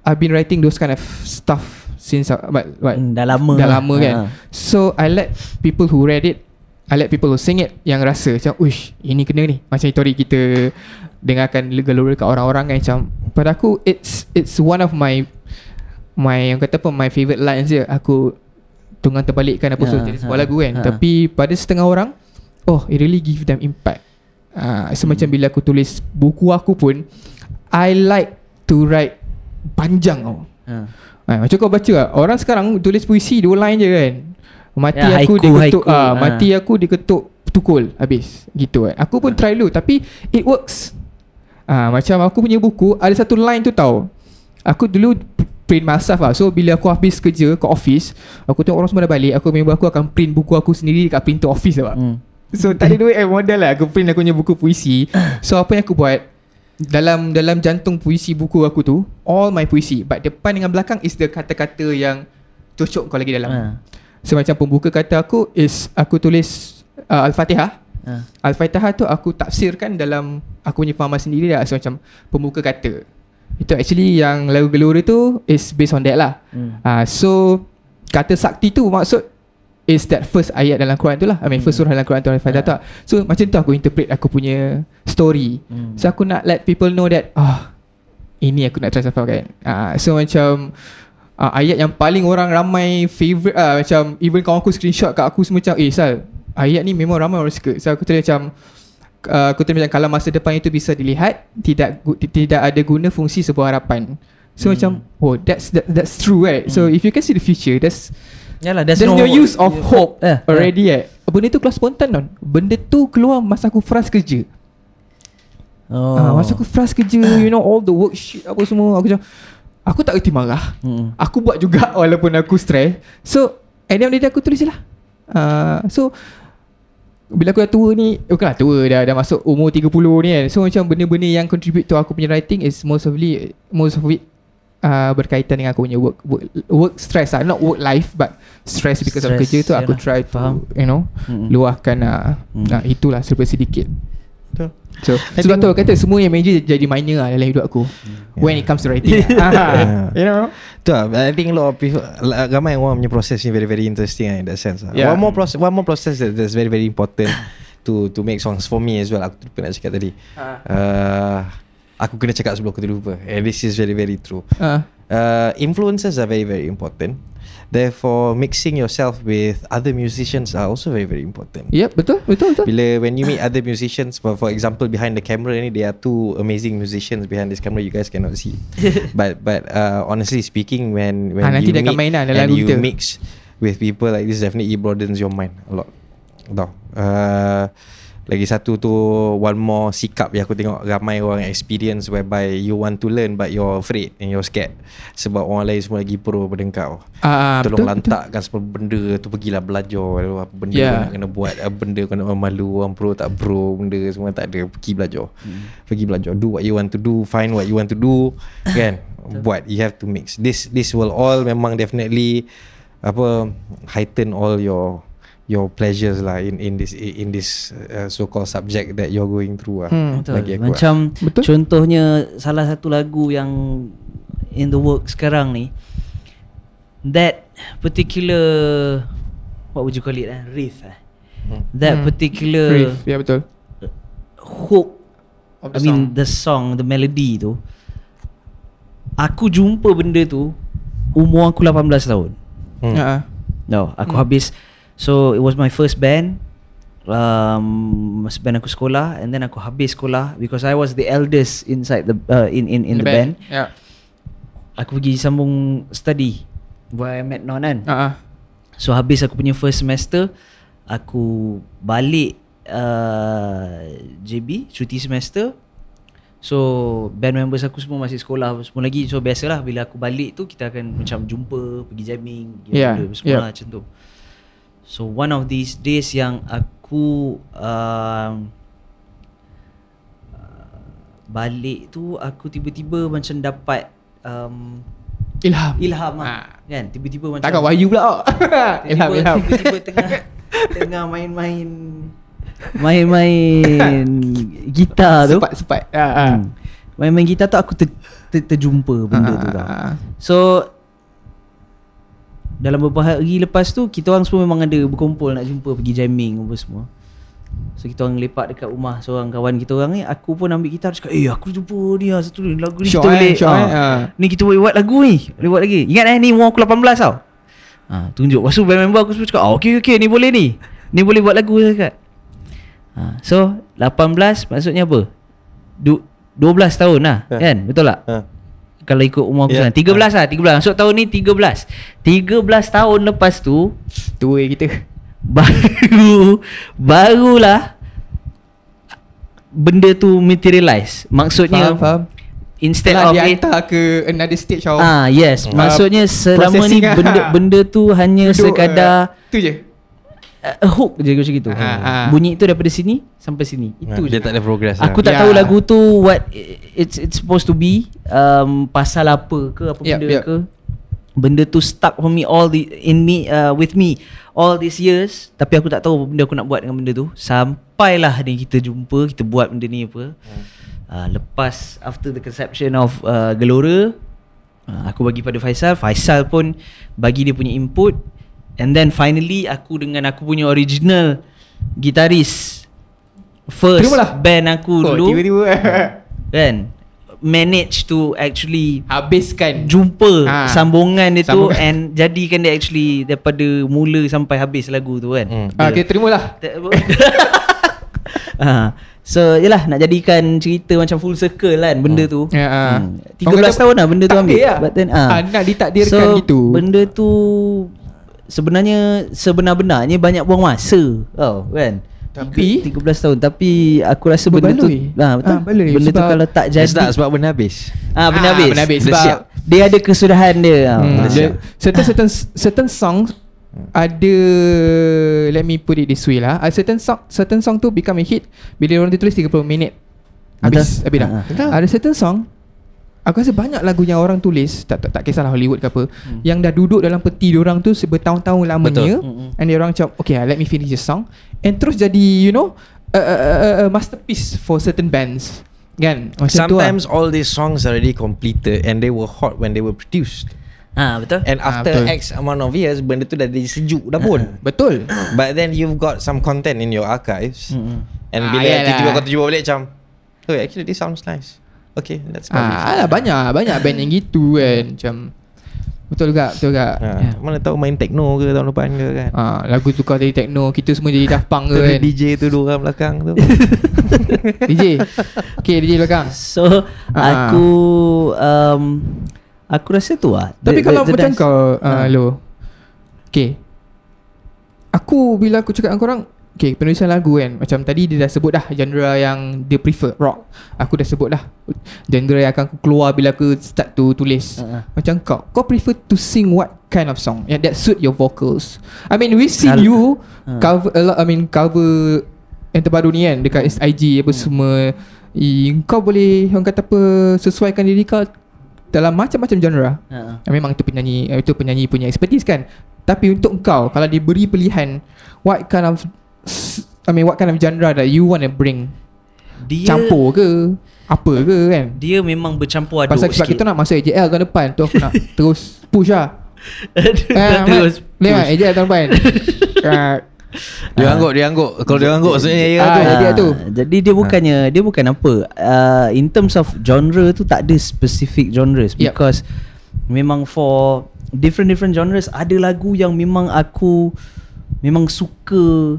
I've been writing those kind of stuff Since uh, but, but Hmm, dah lama. Dah lama kan Ha. So I let people who read it I let people who sing it Yang rasa macam Uish ini kena ni Macam story kita Dengarkan gelora kat orang-orang kan Macam Pada aku It's it's one of my My Yang kata apa My favourite lines je Aku Tunggang terbalikkan Apa Ha, so jadi sebuah ha, lagu kan. ha. Tapi pada setengah orang Oh it really give them impact. Uh, So macam bila aku tulis Buku aku pun I like To write Panjang tau Ha. Ha, macam kau baca lah Orang sekarang tulis puisi Dua line je kan. Mati Ya, aku haiku, diketuk haiku. ah, Ha. Mati aku diketuk Tukul Habis. Gitu kan. Aku pun try dulu Tapi It works. Ah, Macam aku punya buku Ada satu line tu tau. Aku dulu Print myself lah. So bila aku habis kerja Ke office Aku tengok orang semua dah balik Aku member aku akan print buku aku sendiri Dekat printer office lah Hmm. So tak ada duit eh modal lah. Aku print aku punya buku puisi. So apa yang aku buat? Dalam dalam jantung puisi buku aku tu All my puisi. But depan dengan belakang Is the kata-kata yang Cocok kau lagi dalam. Ha. So macam pembuka kata aku Is aku tulis uh, Al-Fatihah. Ha. Al-Fatihah tu aku tafsirkan dalam Aku punya fahaman sendiri lah. So macam Pembuka kata Itu actually yang lagu gelora tu Is based on that lah. Hmm. uh, So Kata sakti tu maksud Is that first ayat dalam Quran tu lah. I mean first surah dalam Quran tu Al-Fatihah tu. Lah. So macam tu aku interpret aku punya story. Hmm. So aku nak let people know that Ah Ini aku nak transfer kan. Uh, So macam uh, Ayat yang paling orang ramai Favorite uh, Macam Even kawan aku screenshot kat aku semua macam Eh Sal Ayat ni memang ramai orang suka. So aku tulis macam uh, Aku tulis macam Kalau masa depan itu bisa dilihat Tidak gu- tidak ada guna fungsi sebuah harapan. So Hmm. macam Oh that's that, that's true right? So if you can see the future That's Yalah, There's, no, use of hope Eh, already eh. Benda tu keluar spontan tau Benda tu keluar masa aku frust kerja. Oh. uh, Masa aku frust kerja You know all the work shit Apa semua Aku macam Aku tak kerti marah. Hmm. Aku buat juga Walaupun aku stress. So At the end of the day aku tulis lah. Uh, So Bila aku dah tua ni Bukanlah tua dah, dah masuk umur 30 ni kan So macam benda-benda yang contribute to aku punya writing Is most of it Most of it uh, Berkaitan dengan aku punya work Work, work stress lah Not work life But stress because of Stress, kerja tu Aku yalah. try to Faham. You know Hmm. Luahkan uh, Hmm. uh, Itulah serba sedikit Betul. So Sebab tu aku kata Semua yang major jadi minor lah Dalam hidup aku. When it comes to writing. Ah, You know? Tu lah I think a lot of people Ramai orang punya proses ni Very very interesting lah In that sense lah. Yeah. One more process One more process that, That's very very important To to make songs For me as well Aku terlupa nak cakap tadi. Ah. uh, Aku kena cakap sebelum aku terlupa. And this is very very true. Uh, uh, Influences are very very important Therefore Mixing yourself with Other musicians Are also very very important. Yep betul Betul betul. Bila when you meet other musicians for, for example behind the camera ni There are two amazing musicians behind this camera You guys cannot see. But but uh, honestly speaking When when nanti you meet main lah And you kita. mix with people like this Definitely it broadens your mind a lot. Tahu uh, Lagi satu tu One more sikap yang aku tengok Ramai orang experience Whereby you want to learn But you're afraid And you're scared Sebab orang lain semua lagi pro pada kau Ah, Tolong betul, lantakkan semua benda tu Pergilah belajar Apa benda Yeah. yeah. nak kena buat Apa benda kau nak malu Orang pro tak pro Benda semua tak ada Pergi belajar hmm. Pergi belajar Do what you want to do Find what you want to do Kan Buat You have to mix This this will all Memang definitely Apa Heighten all your Your pleasures lah In in this in this uh, so called subject That you're going through lah Hmm, Betul. Bagi aku Macam Betul. contohnya salah satu lagu yang in the work sekarang ni that particular what would you call it eh? riff eh? Hmm. that Hmm. particular Riff, ya betul. hook Of I mean the song the melody tu aku jumpa benda tu umur aku 18 tahun Hmm. Ha. no aku habis so it was my first band um masa band aku sekolah and then aku habis sekolah because I was the eldest inside the uh, in in in the, band. Ya. aku pergi sambung study where I met kan ah. So habis aku punya first semester Aku balik uh, JB Cuti semester So band members aku semua masih sekolah Semua lagi So biasalah bila aku balik tu Kita akan macam jumpa Pergi jamming pergi Yeah, benda, Semua yeah. macam tu So one of these days yang aku um, uh, Balik tu Aku tiba-tiba macam dapat um, Ilham. Ilham Ha. lah Kan tiba-tiba macam Takkan Wahyu pula. ilham, Tiba-tiba, ilham. tiba-tiba tengah tengah main-main main-main gitar tu. Sepat, sepat. Ha. ha. Hmm. Main-main gitar tu aku ter, ter, terjumpa benda tu tau. Ah. So dalam beberapa hari lepas tu kita orang semua memang ada berkumpul nak jumpa pergi jamming apa semua. So kita orang lepak dekat rumah seorang kawan kita orang ni Aku pun ambil gitar Cakap eh aku jumpa dia Satu ni lagu ni Syok kita eh, boleh ah, ah. Ni kita boleh buat lagu ni Boleh buat lagi Ingat eh ni umur aku 18 tau ha, Tunjuk Lepas tu band member aku semua cakap ah, Okay okay ni boleh ni Ni boleh buat lagu saya cakap ha, So 18 maksudnya apa? Du, 12 tahun lah Ha. Kan betul tak? Ha. Kalau ikut umur aku yeah. 13 lah 13 Masuk tahun ni 13 13 tahun lepas tu Tua kita. Baru Barulah Benda tu materialize Maksudnya Faham, faham. Instead Setelah of dia it hantar ke another stage of Ah yes, Ah, maksudnya selama ni processing lah. benda benda tu hanya duduk, sekadar uh, tu je. Uh, hook je macam gitu. Ah, ah. Bunyi tu daripada sini sampai sini. Ha, Itu je. dia tak ada progress Aku lah. tak Ya. tahu lagu tu what it's it's supposed to be um, pasal apa ke apa Yup, benda yup. ke. Benda tu stuck for me all the in me uh, with me all these years tapi aku tak tahu apa benda aku nak buat dengan benda tu sampailah ni kita jumpa kita buat benda ni apa. Hmm. Uh, lepas after the conception of uh, Gelora uh, aku bagi pada Faisal Faisal pun bagi dia punya input and then finally aku dengan aku punya original gitaris first Terimalah. band aku Oh, dulu tiba-tiba kan manage to actually habiskan. jumpa Ha. sambungan dia tu Sambungan. and jadikan dia actually daripada mula sampai habis lagu tu kan. Hmm. Okay, terimalah. ha. So yalah nak jadikan cerita macam full circle kan benda tu. Ya, ah. Hmm. Orang 13 kata tahun lah benda tu ambil. takdir lah. But then ah. Nak ditakdirkan so, gitu. benda tu sebenarnya sebenar-benarnya banyak buang masa tau kan. Tapi- Tiga- 13 tahun tapi aku rasa benda tu Berbaloi. ah betul. Baloi. benda tu Sebab- kalau tak jadi start sebab benda habis. ah benda Ah, habis. benda habis. Sebab- siap. Dia ada kesudahan dia. Ah, Hmm, dia, siap. certain certain certain songs ada let me put it this way lah. A certain song certain song tu become a hit bila orang tu tulis 30 minit. Habis Betul. habis dah. Ha, ha. Ada certain song Aku rasa banyak lagu yang orang tulis Tak tak, tak kisahlah Hollywood ke apa Hmm. Yang dah duduk dalam peti diorang tu Bertahun-tahun lamanya Betul. Mm-mm. And dia orang macam Okay lah, let me finish the song And terus jadi You know A, a, a, a masterpiece For certain bands Kan Macam Sometimes tu all these songs are already completed and they were hot when they were produced. Ah betul. And Ah, after betul. X amount of years, benda tu dah jadi sejuk dah pun. lah. Betul But then you've got some content in your archives. Mm-mm. And Ah, bila tiba-tiba kau terjumpa balik macam Oh actually this sounds nice Okay let's publish Ah, alah, banyak banyak band yang gitu kan macam betul juga betul juga. ha, Ya. Mana tahu main techno ke tahun depan ke kan Ah, lagu tukar jadi techno, kita semua jadi Daft Punk ke kan. DJ tu dua orang belakang tu DJ. Okay, DJ belakang. So Ah. aku um, aku rasa tu lah. Tapi The- kalau the- the macam dance- kau uh, Ah. lo. Okay. Aku bila aku cakap dengan korang Okay penulisan lagu kan. Macam tadi dia dah sebut dah Genre yang dia prefer Rock. Aku dah sebut dah Genre yang akan aku keluar Bila aku start to tulis. Ah, ah. Macam kau Kau prefer to sing what kind of song? Yang that suit your vocals. I mean we've seen you Ah. Cover a lot I mean cover Yang terbaru ni kan Dekat IG Hmm. apa semua. I, Kau boleh Orang kata apa Sesuaikan diri kau Dalam macam-macam genre. Ah, ah. Ah, Memang itu penyanyi eh, Itu penyanyi punya expertise kan. Tapi untuk kau Kalau diberi pilihan What kind of I mean what kind of genre That you want to bring Dia Campur ke Apa ke kan Dia memang bercampur aduk Pasal sebab sikit. kita nak masuk AJL tahun depan Tu aku nak terus push lah Ah, Terus Mat. Lihat Eja tahun depan Ah, Dia angguk, dia angguk. Kalau dia angguk maksudnya ya Ah, tu. dia tu. Jadi dia bukannya Dia bukan apa uh, In terms of genre tu Tak ada specific genres Yup. Because Memang for Different-different genres Ada lagu yang memang aku Memang suka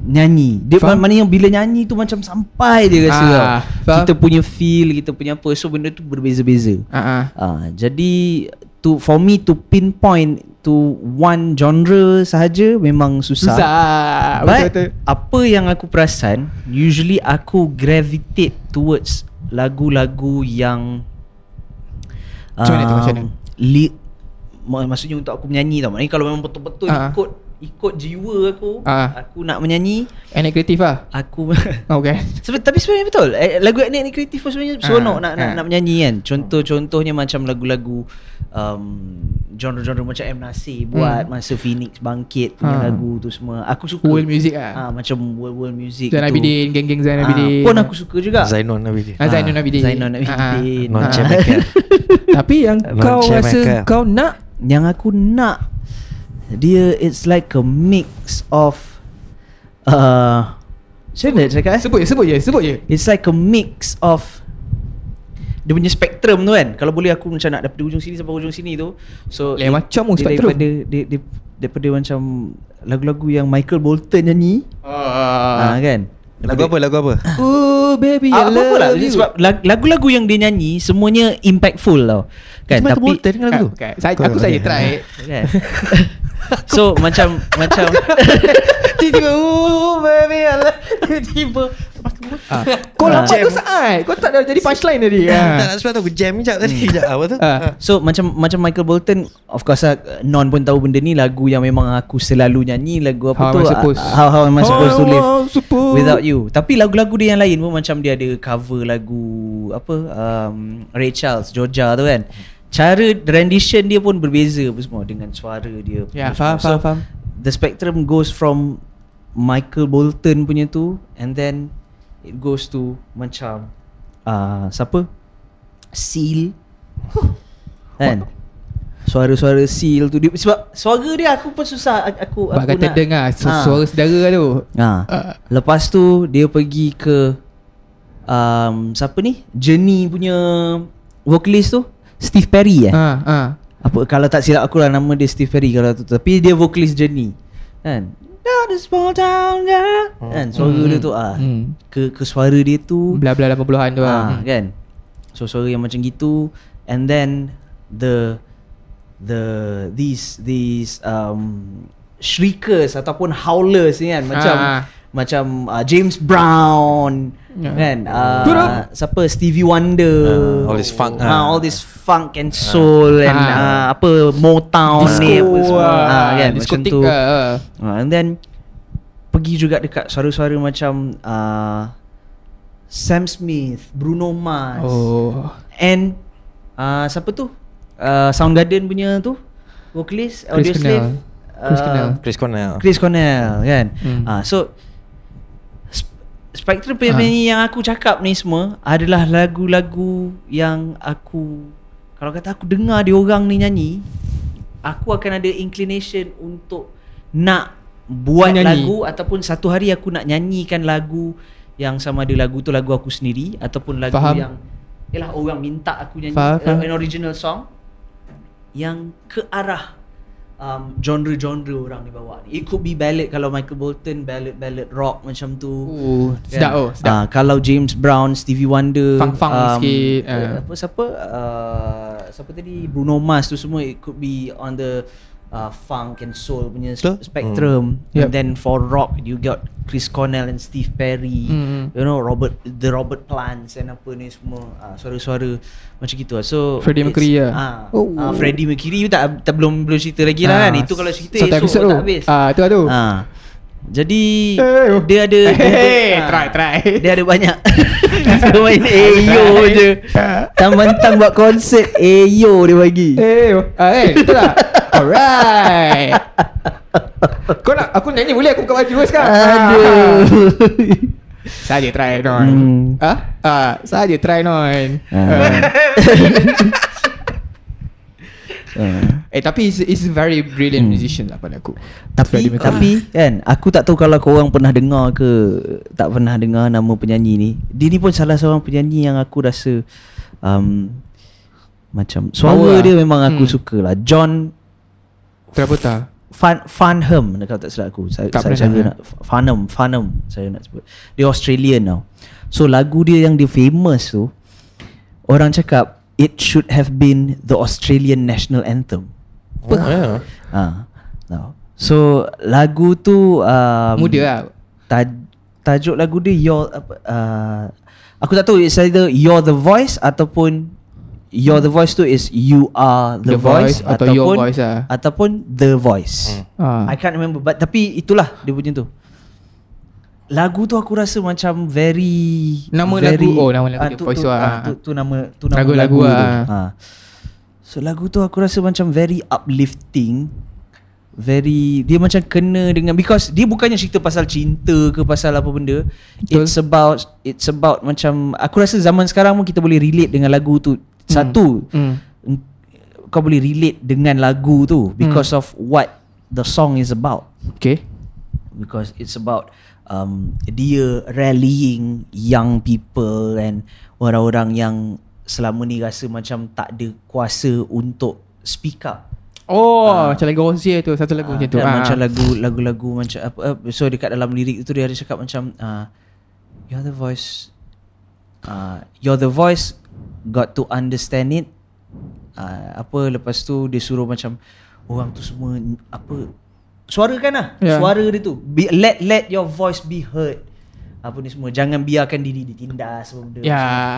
Nyanyi Dia Faham. mana yang bila nyanyi tu Macam sampai dia rasa Ah, tau. Kita punya feel Kita punya apa So benda tu berbeza-beza ah, ah. Ah, jadi to for me to pinpoint to one genre sahaja memang susah. Susah But Betul-betul apa yang aku perasan usually aku gravitate towards lagu-lagu yang Macam mana tu, macam mana? Li, mak- maksudnya untuk aku menyanyi tau. Maknanya kalau memang betul-betul Ah. ikut ikut jiwa aku, Ah. aku nak menyanyi, Anak kreatif lah aku Okay Sebe- tapi sebenarnya betul eh, Lagu etnik ni kreatif pun sebenarnya Seronok Ah, nak, nak, ah. nak menyanyi kan Contoh-contohnya macam lagu-lagu um, Genre-genre macam M. Nasir Buat Hmm. masa Phoenix bangkit Punya Ah. lagu tu semua Aku suka World music lah ah, Macam world-world music Zain tu. Abidin Geng-geng Zain Ah, Abidin Pun aku suka juga Zainon Abidin. Ah, Zainun Abidin Zainon Ah, ah. Abidin Non Ah. Cemekal. Tapi yang kau rasa. Kau nak Yang aku nak Dia it's like a mix of uh, Macam mana nak cakap eh? Sebut je Sebut je Sebut je. It's like a mix of dia punya spektrum tu kan? Kalau boleh aku macam nak daripada ujung sini sampai ujung sini tu. So Lain macam dia spektrum. Daripada dia, dia, daripada macam lagu-lagu yang Michael Bolton nyanyi. Ah. ah, kan Lagu apa? Lagu apa? Oh baby I Ah, apa-apa lah love you Sebab lag- lagu-lagu yang dia nyanyi Semuanya impactful tau Kan Michael Tapi Bolton kan lagu tu? Okay. Saya, Aku saja try kan? So macam Macam Tiba-tiba Oh baby I love Tiba Ah. Kau Ah. lambat tu saat Kau tak dah jadi punchline tadi Tak ah. nak sebab tu aku jam sekejap tadi. Sekejap apa tu? Ah. So macam macam Michael Bolton Of course lah Non pun tahu benda ni Lagu yang memang aku selalu nyanyi Lagu apa How tu Supposed? ah, How, how am I supposed to live supposed Without you Tapi lagu-lagu dia yang lain pun Macam dia ada cover lagu Apa um, Ray Charles Georgia tu kan Cara rendition dia pun berbeza apa semua Dengan suara dia Ya faham faham faham The spectrum goes from Michael Bolton punya tu And then It goes to Macam uh, Siapa Seal Kan Suara-suara seal tu dia, Sebab suara dia aku pun susah Aku, aku kata nak dengar su- Ah. Suara saudara tu Ha. Ah. Lepas tu dia pergi ke um, siapa ni? Journey punya vocalist tu Steve Perry eh. Ah, ah. Apa kalau tak silap aku lah nama dia Steve Perry kalau tu tapi dia vocalist Journey. Kan? Not a small town girl. Kan suara Hmm. dia tu ah. Hmm. Ke ke suara dia tu Belah-belah 80-an tu ah, lah kan. So suara yang macam gitu and then the the these these um shriekers ataupun howlers ni kan macam Ah. macam uh, James Brown Kan uh, Turun. siapa Stevie Wonder Ah, all this funk, ah, ah. all this funk and soul and Ah. uh, apa Motown ni apa semua ah, kan macam Diskotik tu lah Ah, and then pergi juga dekat suara-suara macam uh, Sam Smith, Bruno Mars Oh and uh, siapa tu? Uh, Soundgarden punya tu vocalist Audio Chris Slave. Cornell. Chris Uh, Cornell. Chris Cornell. Chris Cornell kan. Hmm. Ah so sp- Spectrum penyanyi yang aku cakap ni semua adalah lagu-lagu yang aku kalau kata aku dengar dia orang ni nyanyi aku akan ada inclination untuk nak buat Menyanyi. lagu ataupun satu hari aku nak nyanyikan lagu yang sama ada lagu tu lagu aku sendiri ataupun lagu Faham. yang Yalah orang minta aku nyanyi Faham, faham. an original song yang ke arah um, genre-genre orang ni bawa ni. It could be ballad kalau Michael Bolton ballad-ballad rock macam tu. Oh, sedap oh, sedap. Ah, kalau James Brown, Stevie Wonder, Funk-funk sikit, eh, ah. Apa siapa? Uh, siapa tadi Bruno Mars tu semua it could be on the uh, funk and soul punya Betul. sp- spectrum. Hmm. Yep. And then for rock you got Chris Cornell and Steve Perry. Hmm. You know Robert the Robert Plants and apa ni semua uh, suara-suara macam gitu lah. So Freddie Mercury lah. Ah, Oh. ah, Freddie Mercury you tak, tak belum belum cerita lagi lah Ah, kan. Itu kalau cerita satu esok episod tu. tak habis. Ah, tu lah tu. Ah. Jadi Eh, oh. dia ada dia, Hey, ah, try, try. Dia ada banyak Dia main Ayo je Tang-mentang buat konsert Ayo dia bagi Eh, ah, eh, betul tak? Alright. Kau nak aku nyanyi boleh aku buka baju sekarang. Aduh Saja try non. Hmm. Ah, ah, saja try non. Ah. Ah. Eh tapi he's a very brilliant Hmm. musician lah pada aku Tapi tapi kan aku tak tahu kalau korang pernah dengar ke tak pernah dengar nama penyanyi ni. Dia ni pun salah seorang penyanyi yang aku rasa um, macam suara lah. dia memang aku Hmm. suka lah. John Travolta Fan Farnham kalau tak silap aku. Saya, Tak saya, pernah saya nak Farnham, Farnham saya nak sebut. Dia Australian tau. So lagu dia yang dia famous tu orang cakap it should have been the Australian national anthem. Oh, yeah. Ah, no. So lagu tu um, Muda lah taj, tajuk lagu dia your apa uh, aku tak tahu it's either you're the voice ataupun you're the voice tu is you are the, The Voice atau Your Voice lah. ataupun the voice. ah. I can't remember but tapi itulah dia punya tu. Lagu tu aku rasa macam very Nama very, lagu- oh, nama lagu ah, dia, tu, Voice tu, tu, ah, ah. tu, tu nama tu nama Lagu-lagu lagu, tu. ah. Ah. So lagu tu aku rasa macam very uplifting Very Dia macam kena dengan Because dia bukannya cerita pasal cinta ke Pasal apa benda Betul. It's about It's about macam Aku rasa zaman sekarang pun Kita boleh relate dengan lagu tu Satu hmm. mm. Kau boleh relate dengan lagu tu Because of what The song is about Okay because it's about um, dia rallying young people and orang-orang yang selama ni rasa macam tak ada kuasa untuk speak up. Oh macam lagu Rosier tu Satu lagu Ah, macam tu ah. Macam lagu lagu-lagu macam apa uh, so dekat dalam lirik tu dia ada cakap macam uh, you're the voice uh, you're the voice got to understand it uh, apa lepas tu dia suruh macam orang tu semua apa suara kan lah Ya. suara dia tu be, let let your voice be heard apa ni semua jangan biarkan diri ditindas apa benda tu.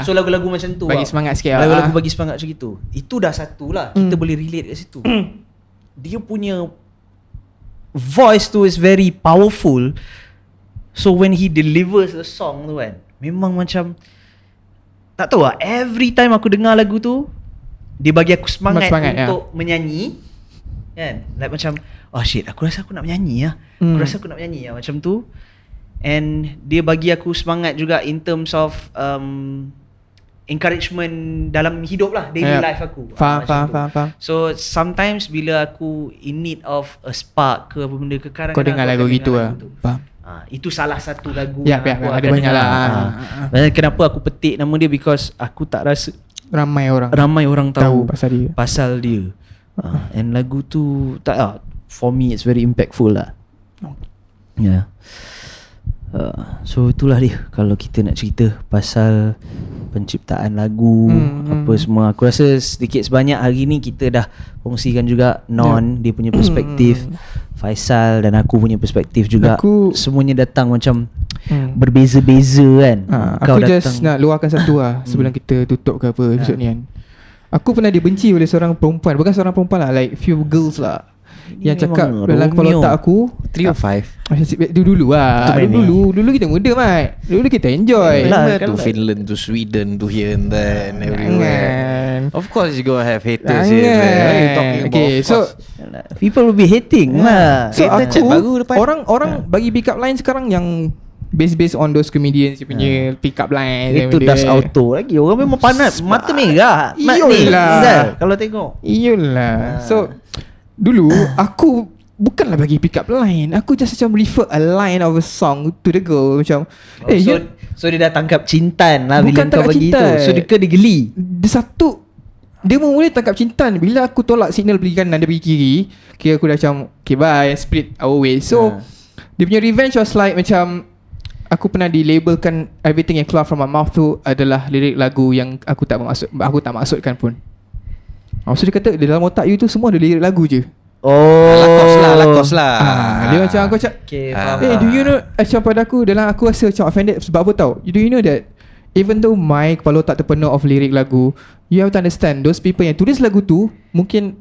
so lagu-lagu macam tu Bagi tau. semangat sikit lah. lagu-lagu bagi semangat macam itu itu dah satu lah kita Hmm. boleh relate kat situ dia punya voice tu is very powerful. So when he delivers the song tu kan, memang macam tak tahu lah, every time aku dengar lagu tu, dia bagi aku semangat, Semangat, ya. untuk menyanyi. Kan? Like macam, oh shit, aku rasa aku nak menyanyi lah. Hmm. Aku rasa aku nak menyanyi lah macam tu. And dia bagi aku semangat juga in terms of um, encouragement dalam hidup lah, daily Ya. life aku. Faham, Ah, faham, faham, faham. So sometimes bila aku in need of a spark ke apa benda ke kadang Kau dengar lagu gitu lah. Faham Ha, itu salah satu lagu Ya, yang ya, aku ada akan banyak lah. Ha. Ah, ah, Dan Kenapa aku petik nama dia because aku tak rasa Ramai orang ramai orang Tahu tahu, pasal dia pasal dia. Ha, and lagu tu tak ah, for me it's very impactful lah. Ya. Yeah. Uh, so itulah dia kalau kita nak cerita pasal penciptaan lagu Hmm, hmm, apa semua. Aku rasa sedikit sebanyak hari ni kita dah kongsikan juga non dia punya perspektif Faisal dan aku punya perspektif juga. Aku- semuanya datang macam Hmm. berbeza-beza kan. Ha, aku just nak luahkan satu lah Sebelum kita tutup ke apa episod ni kan. Aku pernah dibenci oleh seorang perempuan Bukan seorang perempuan lah Like few girls lah Yang cakap memang dalam kepala otak aku 3 or 5 Macam dulu dulu lah. Dulu dulu Dulu kita muda mat. Dulu kita enjoy. Remember kan to lah. Finland To Sweden To here and there And everywhere. Jangan Of course you gonna have haters here and there. What are you talking about? Okay so people will be hating lah So aku baru depan. Orang orang bagi pick up line sekarang yang Based based on those comedians Dia punya pick up line Itu das auto lagi. Orang memang panas. Mata merah. Mat ni. Iyalah. Zal, Kalau tengok. Iyalah. So Dulu Aku Bukanlah bagi pick up line. Aku just macam refer a line of a song To the girl Macam oh, Eh so, you so dia dah tangkap cintan lah Bukan Bila kau bagi cintan. itu So dia ke dia geli? Dia satu Dia mula tangkap cintan. Bila aku tolak signal pergi kanan Dia pergi kiri Kira aku dah macam Okay bye Split our way. So Ha. Dia punya revenge was like Macam Aku pernah dilabelkan Everything yang keluar from my mouth tu Adalah lirik lagu Yang aku tak maksud Aku tak maksudkan pun Oh, so dia kata Dalam otak you tu Semua ada lirik lagu je. Oh. Lakos lah Lakos lah. Ah, Dia macam aku cakap Okay Ah. faham Eh do you know Macam pada aku Dalam aku rasa macam offended Sebab apa tau? Do you know that Even though my kepala otak terpenuh of lirik lagu You have to understand Those people yang tulis lagu tu Mungkin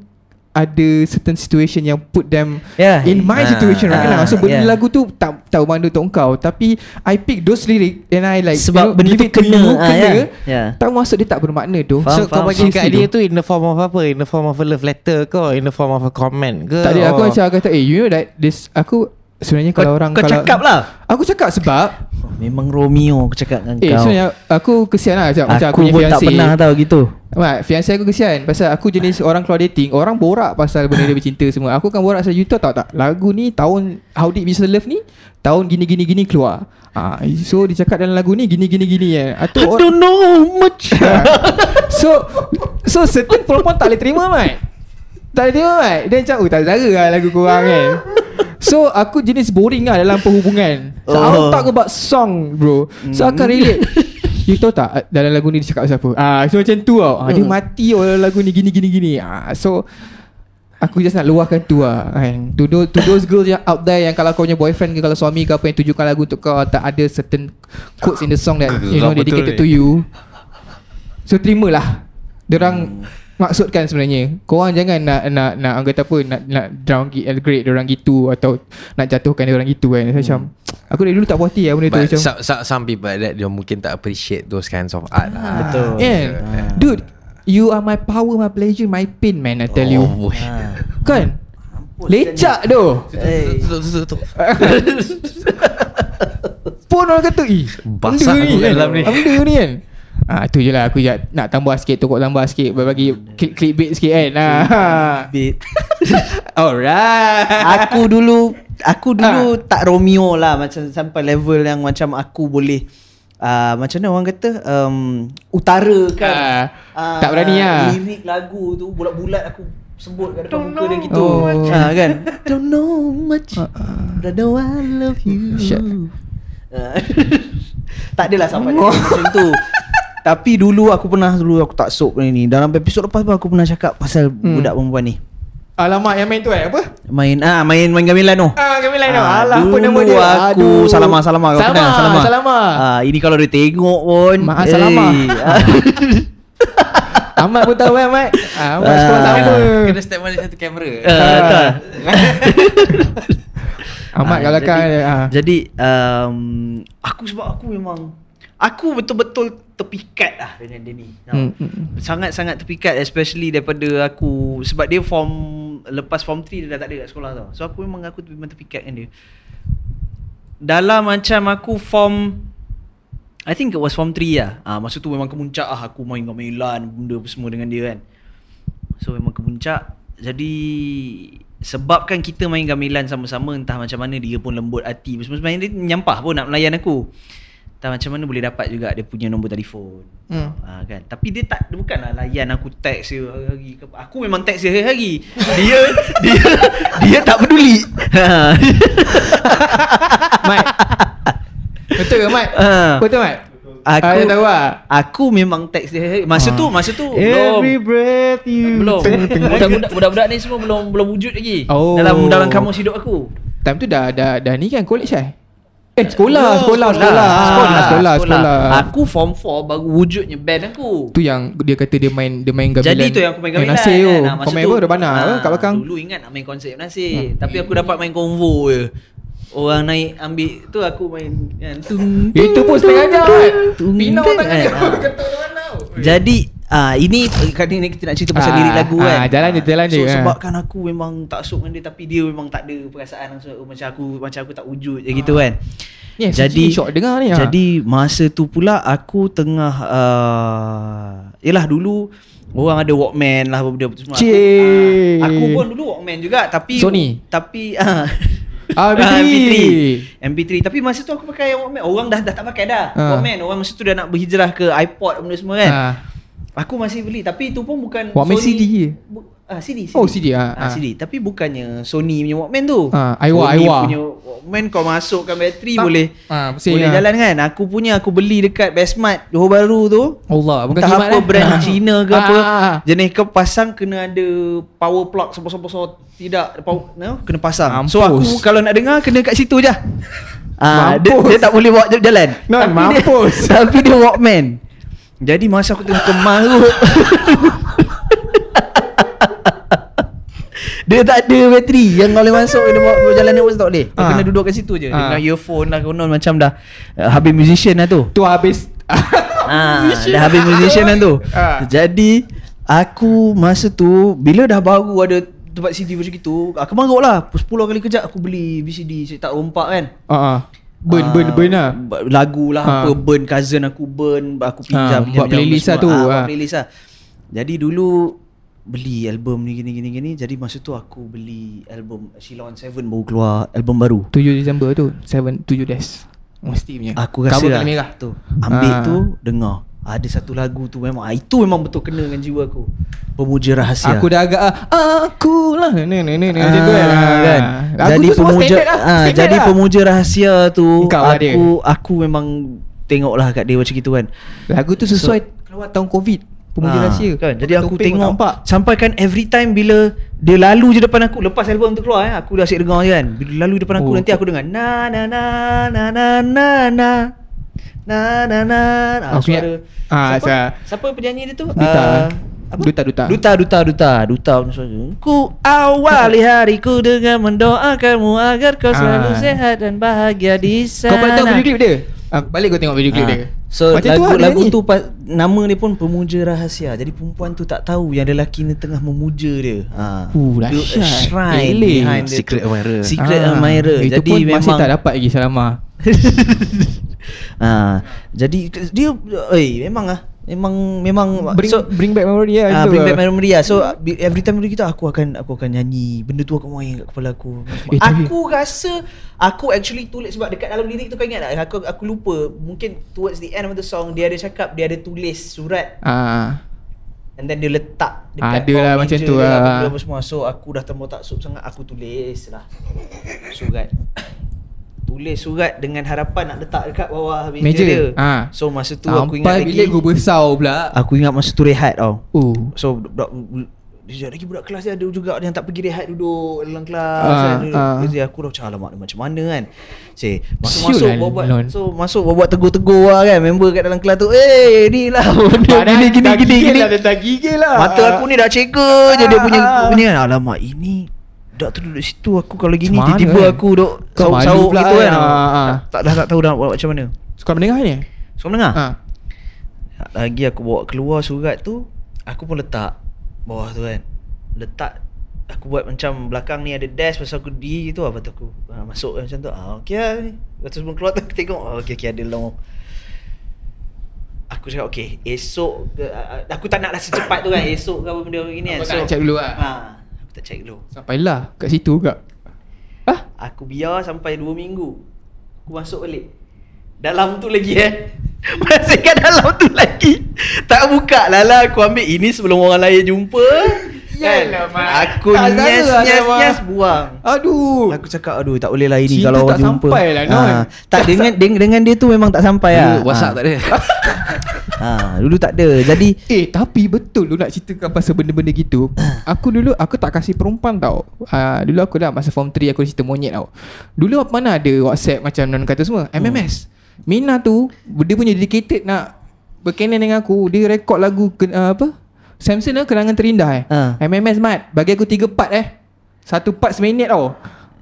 ada certain situation yang put them Yeah. in my Ah, situation right ah, now. So benda yeah. lagu tu tak tahu mana untuk engkau tapi I pick those lyric and I like Sebab benda give tu it to kena, you, ah, kena. yeah. Yeah. Tak maksud dia tak bermakna tu. Faham, So kau faham, bagi faham. kat dia tu In the form of apa In the form of a love letter ke in the form of a comment ke Tak ada aku macam kata eh you know that this aku sebenarnya Kau, kalau orang kau kalau cakap lah Aku cakap sebab oh, Memang Romeo aku cakap dengan Eh kau sebenarnya aku kesian lah macam, macam Aku punya pun tak fiancé. pernah tahu gitu Mat, fiancé aku kesian. Pasal aku jenis orang keluar dating Orang borak pasal benda dia bercinta semua. Aku akan borak pasal You tahu tak, tak. Lagu ni tahun How Deep Is the Love ni Tahun gini-gini-gini keluar. Ah, So dia cakap dalam lagu ni Gini-gini-gini kan Atau I don't know much. So So certain perempuan tak boleh terima Mat Tak boleh terima Mat Dia macam Oh tak zara lah lagu korang kan So aku jenis boring lah dalam perhubungan. So Oh. I'll talk about song bro. So I akan relate You tahu tak dalam lagu ni dia cakap pasal apa? Ah, So macam tu tau. Ah, Dia mati oh, dalam lagu ni gini gini gini. Ah, So Aku just nak luahkan tu lah kan. to, those, to those girls yang out there Yang kalau kau punya boyfriend ke Kalau suami ke apa Yang tujukan lagu untuk kau Tak ada certain Quotes in the song That you know dedicated to you. So terimalah. Diorang maksudkan sebenarnya Korang jangan nak nak nak orang kata apa nak nak downgrade orang gitu atau nak jatuhkan dia orang gitu kan. Macam aku dari dulu tak puas hati lah benda tu But macam some, some, some people that dia mungkin tak appreciate those kinds of art lah. Betul. kan? Dude you are my power my pleasure my pain man I tell you. Oh, boy. kan? Lecak tu pun orang kata ih Basah kat kan? dalam ni." benda ni kan Ah tu je lah aku je nak tambah sikit tokok tambah sikit bagi click clickbait sikit kan. Ah. bit. Alright. aku dulu aku dulu tak Romeo lah macam sampai level yang macam aku boleh uh, macam mana orang kata um, utara kan. Ah, Ah, tak berani lah. Lirik lagu tu bulat-bulat aku sebut kat depan muka dia gitu. Oh. Ha kan. Don't know much. But I know I love you. Ah. tak adalah sampai level macam tu. Tapi dulu aku pernah dulu aku tak sok ni. Dalam episod lepas pun aku pernah cakap pasal Hmm. budak perempuan ni. Alamak yang main tu eh apa? Main ah main main gamilan tu. Ah kami lain tu. Ah, Alah apa nama dia? aku Salama Salama kau Salama, kenal Salama. Salama. Ah ini kalau dia tengok pun. Mak Salama. Ahmad pun tahu kan Ahmad. Ah, Ahmad Ah. sekolah sama. Kena step mana satu kamera. Ah, betul. Ahmad Ah, kat belakang jadi. Ah. Jadi um, aku sebab aku memang aku betul-betul terpikat lah dengan dia ni. Hmm, hmm. Sangat-sangat terpikat especially daripada aku sebab dia form lepas form 3 dia dah tak ada kat sekolah tau. So aku memang aku memang terpikat dengan dia. Dalam macam aku form I think it was form 3 lah. Ah masa tu memang kemuncak ah aku main gamelan benda apa semua dengan dia kan. So memang kemuncak. Jadi sebabkan kita main gamelan sama-sama entah macam mana dia pun lembut hati. Sebenarnya dia nyampah pun nak melayan aku. Entah macam mana boleh dapat juga dia punya nombor telefon. Hmm. Ha, kan Tapi dia tak dia bukanlah layan aku teks dia hari-hari ke apa. Aku memang teks dia hari-hari. Dia dia dia tak peduli. Ha. Mat. Betul ke Mat? Ah. Betul Mat? Aku Ah, tahu lah. Aku memang teks dia hari-hari. Masa tu masa tu Every belum breath you belum. Budak-budak budak-budak ni semua belum belum wujud lagi. Oh. Dalam dalam kamus hidup aku. Time tu dah dah dah ni kan college eh? Eh sekolah, Oh, sekolah, sekolah, sekolah, sekolah, sekolah. Aku form 4 baru wujudnya band aku. Tu yang dia kata dia main dia main gamelan. Jadi tu yang aku main gamelan Nasir tu. kan. Ah, Kau main apa? Rebana ah, apa kat belakang? Dulu ingat nak main konsep Nasir. Tapi aku dapat main konvo je. Orang naik ambil tu aku main kan. Tung, Itu pun setengah jam tung, Pinau tung, tangan dia. Kata orang tahu. Jadi ah ini kali ni kita nak cerita pasal Ah, lirik lagu kan. ah, jalan je, jalan so, je, ah. sebabkan aku memang tak sok dengan dia tapi dia memang tak ada perasaan langsung oh, macam aku macam aku tak wujud je gitu kan. Ni Jadi- shock dengar ni. ah. Jadi masa tu pula aku tengah uh, Yelah dulu Orang ada Walkman lah benda apa semua. Aku, ah, aku pun dulu Walkman juga tapi Sony? Tapi ah Ah, MP3. MP3. MP3 tapi masa tu aku pakai Walkman. Orang dah dah tak pakai dah. Ah. Walkman. Orang masa tu dah nak berhijrah ke iPod benda semua kan. Ah. Aku masih beli tapi itu pun bukan Walkman Sony. CD je? Bu, ah CD, CD. Oh, CD, ah, ah, ah. CD. Tapi bukannya Sony punya Walkman tu. Ah, Aiwa, Sony Aiwa. punya Walkman kau masukkan bateri Tak. boleh. Ah, boleh ah. jalan kan. Aku punya aku beli dekat Bestmart Johor Bahru tu. Allah, bukan Entah apa eh. brand Cina ke apa. Ah, ah, ah. Jenis kau pasang kena ada power plug sebesar-besar tidak power, no, kena pasang. Mampus. So aku kalau nak dengar kena kat situ je. Ah, dia, Mampus. dia tak boleh bawa jalan. Non, Tapi mampus. Dia, tapi dia Walkman. Jadi masa aku tengah kemarut Dia tak ada bateri Yang boleh masuk Dia bawa berjalan ni tak boleh Kau Ah. kena duduk kat situ je Ah. Dengan earphone lah konon Macam dah uh, Habis musician lah tu Tu habis. Ah, dah habis musician kan tu. Ah. Jadi aku masa tu bila dah baru ada tempat CD macam gitu, aku maruk lah. 10 kali kejap aku beli VCD tak rompak kan. Ah, ah. Burn, Ah, burn, burn lah. b- Lagu lah Ah. apa burn cousin aku burn aku pinjam Ah, pinjam buat pinjam playlist lah tu, Ah, buat ah. playlist lah. Jadi dulu beli album ni gini gini gini jadi masa tu aku beli album Sheila on Seven baru keluar album baru 7 Disember tu 7 7 days Mesti punya Aku rasa Cover lah, merah tu Ambil Ah. tu Dengar Ada satu lagu tu memang ah, Itu memang betul kena dengan jiwa aku. Pemuja Rahsia Aku dah agak ah, Aku lah Ni ni ni ni Macam tu kan. Ah, kan? Lagu Jadi pemuja lah ah, Standard Jadi lah. pemuja rahsia tu Engkau lah dia. Aku Aku memang Tengok lah kat dia macam gitu kan. Lagu tu sesuai Keluar tahun Covid Pemuja Ah, rahsia kan? Jadi aku tengok nampak. Sampai kan every time bila Dia lalu je depan aku Lepas album tu keluar eh, Aku dah asyik dengar je kan. Bila lalu depan aku Oh, Nanti aku dengar Na na na na na na na Na na na ah, Aku ingat- suara- ah, siapa? sa- Siapa penyanyi dia tu? Duta. Ah, apa? Duta, Duta. Duta Duta Duta Duta punya suara. Ku awali hariku dengan mendoakanmu Agar kau selalu Ah. sehat dan bahagia di sana Kau pernah tengok video klip dia? Ah, balik kau tengok video klip Ah. dia So Macam tu lagu lah dia lagu tu pa- nama dia pun pemuja rahsia. Jadi perempuan tu tak tahu yang lelaki ni tengah memuja dia. Ha. Uh, a dahsyat. shrine Eleh. behind Secret tu. admirer. Secret Ah, admirer. Itu Jadi pun memang masih tak dapat lagi Salama ha. Jadi dia eh memang ah memang memang Bring, so, bring back memory lah Ah, bring lah. back memory lah. So every time kita aku akan aku akan nyanyi. Benda tu akan main kat kepala aku. Eh, tapi- aku rasa aku actually tulis sebab dekat dalam lirik tu kau ingat tak? Aku aku lupa. Mungkin towards the end of the song dia ada cakap dia ada tulis surat Ah, and then dia letak Ada bawah lah meja macam tu lah, lah. apa semua. So aku dah tambah taksub sangat aku tulis lah surat. Tulis surat dengan harapan nak letak dekat bawah meja, Meja. dia. Ah. So masa tu aku ingat Sampai lagi bilik gua besar pula Aku ingat masa tu rehat tau. Oh So budak dia lagi budak kelas dia ada juga yang tak pergi rehat duduk dalam kelas kan. ah. Jadi aku dah macam alamak macam mana kan. Say, Siul masuk-masuk lah, buat Lon. so masuk buat tegur-tegur lah kan member kat dalam kelas tu. Eh ni lah benda Padahal gini gini gini Dah gigil lah Mata aku ni dah ceka je dia punya punya kan. Alamak ini Dak tu duduk situ aku kalau gini mana tiba-tiba kan? aku duk sauk-sauk gitu kan. kan? Ah, ah. Tak, dah tak tahu dah buat macam mana. Suka mendengar ni So mendengar? Ah. Lagi aku bawa keluar surat tu Aku pun letak Bawah tu kan Letak Aku buat macam belakang ni ada desk Pasal aku di tu Lepas tu aku ha, Masuk macam tu ah, Okay lah ni Lepas tu sebelum keluar tu aku tengok oh, Okay okay ada long Aku cakap okay Esok ke, Aku tak nak lah secepat tu kan Esok ke apa benda gini kan Kau tak nak check dulu lah? ha, Aku tak check dulu Sampailah kat situ juga Ah, Aku biar sampai 2 minggu. Aku masuk balik. Dalam tu lagi eh. Masih kat dalam tu lagi. Tak buka lah lah. Aku ambil. Ini sebelum orang lain jumpa. Yalah, Mat. Aku Tak nyes nyes Mat. nyes buang. Aduh. Aku cakap aduh tak boleh lah ini Cinta kalau tak orang jumpa. sampai lah, Non. ha, Tak dengan, dengan dengan dia tu memang tak sampai lah. Dulu WhatsApp tak ada ha, Dulu tak ada. Jadi Eh tapi betul lu nak ceritakan pasal benda-benda gitu. Aku dulu aku tak kasih perempuan tau. Uh, Dulu aku dah masa form 3 aku cerita monyet tau. Dulu mana ada whatsapp macam non kata semua? MMS Mina tu Dia punya dedicated nak Berkenan dengan aku. Dia rekod lagu uh, apa? Samson lah kenangan terindah eh. Ha. MMS Mat. Bagi aku 3 part eh. Satu part seminit tau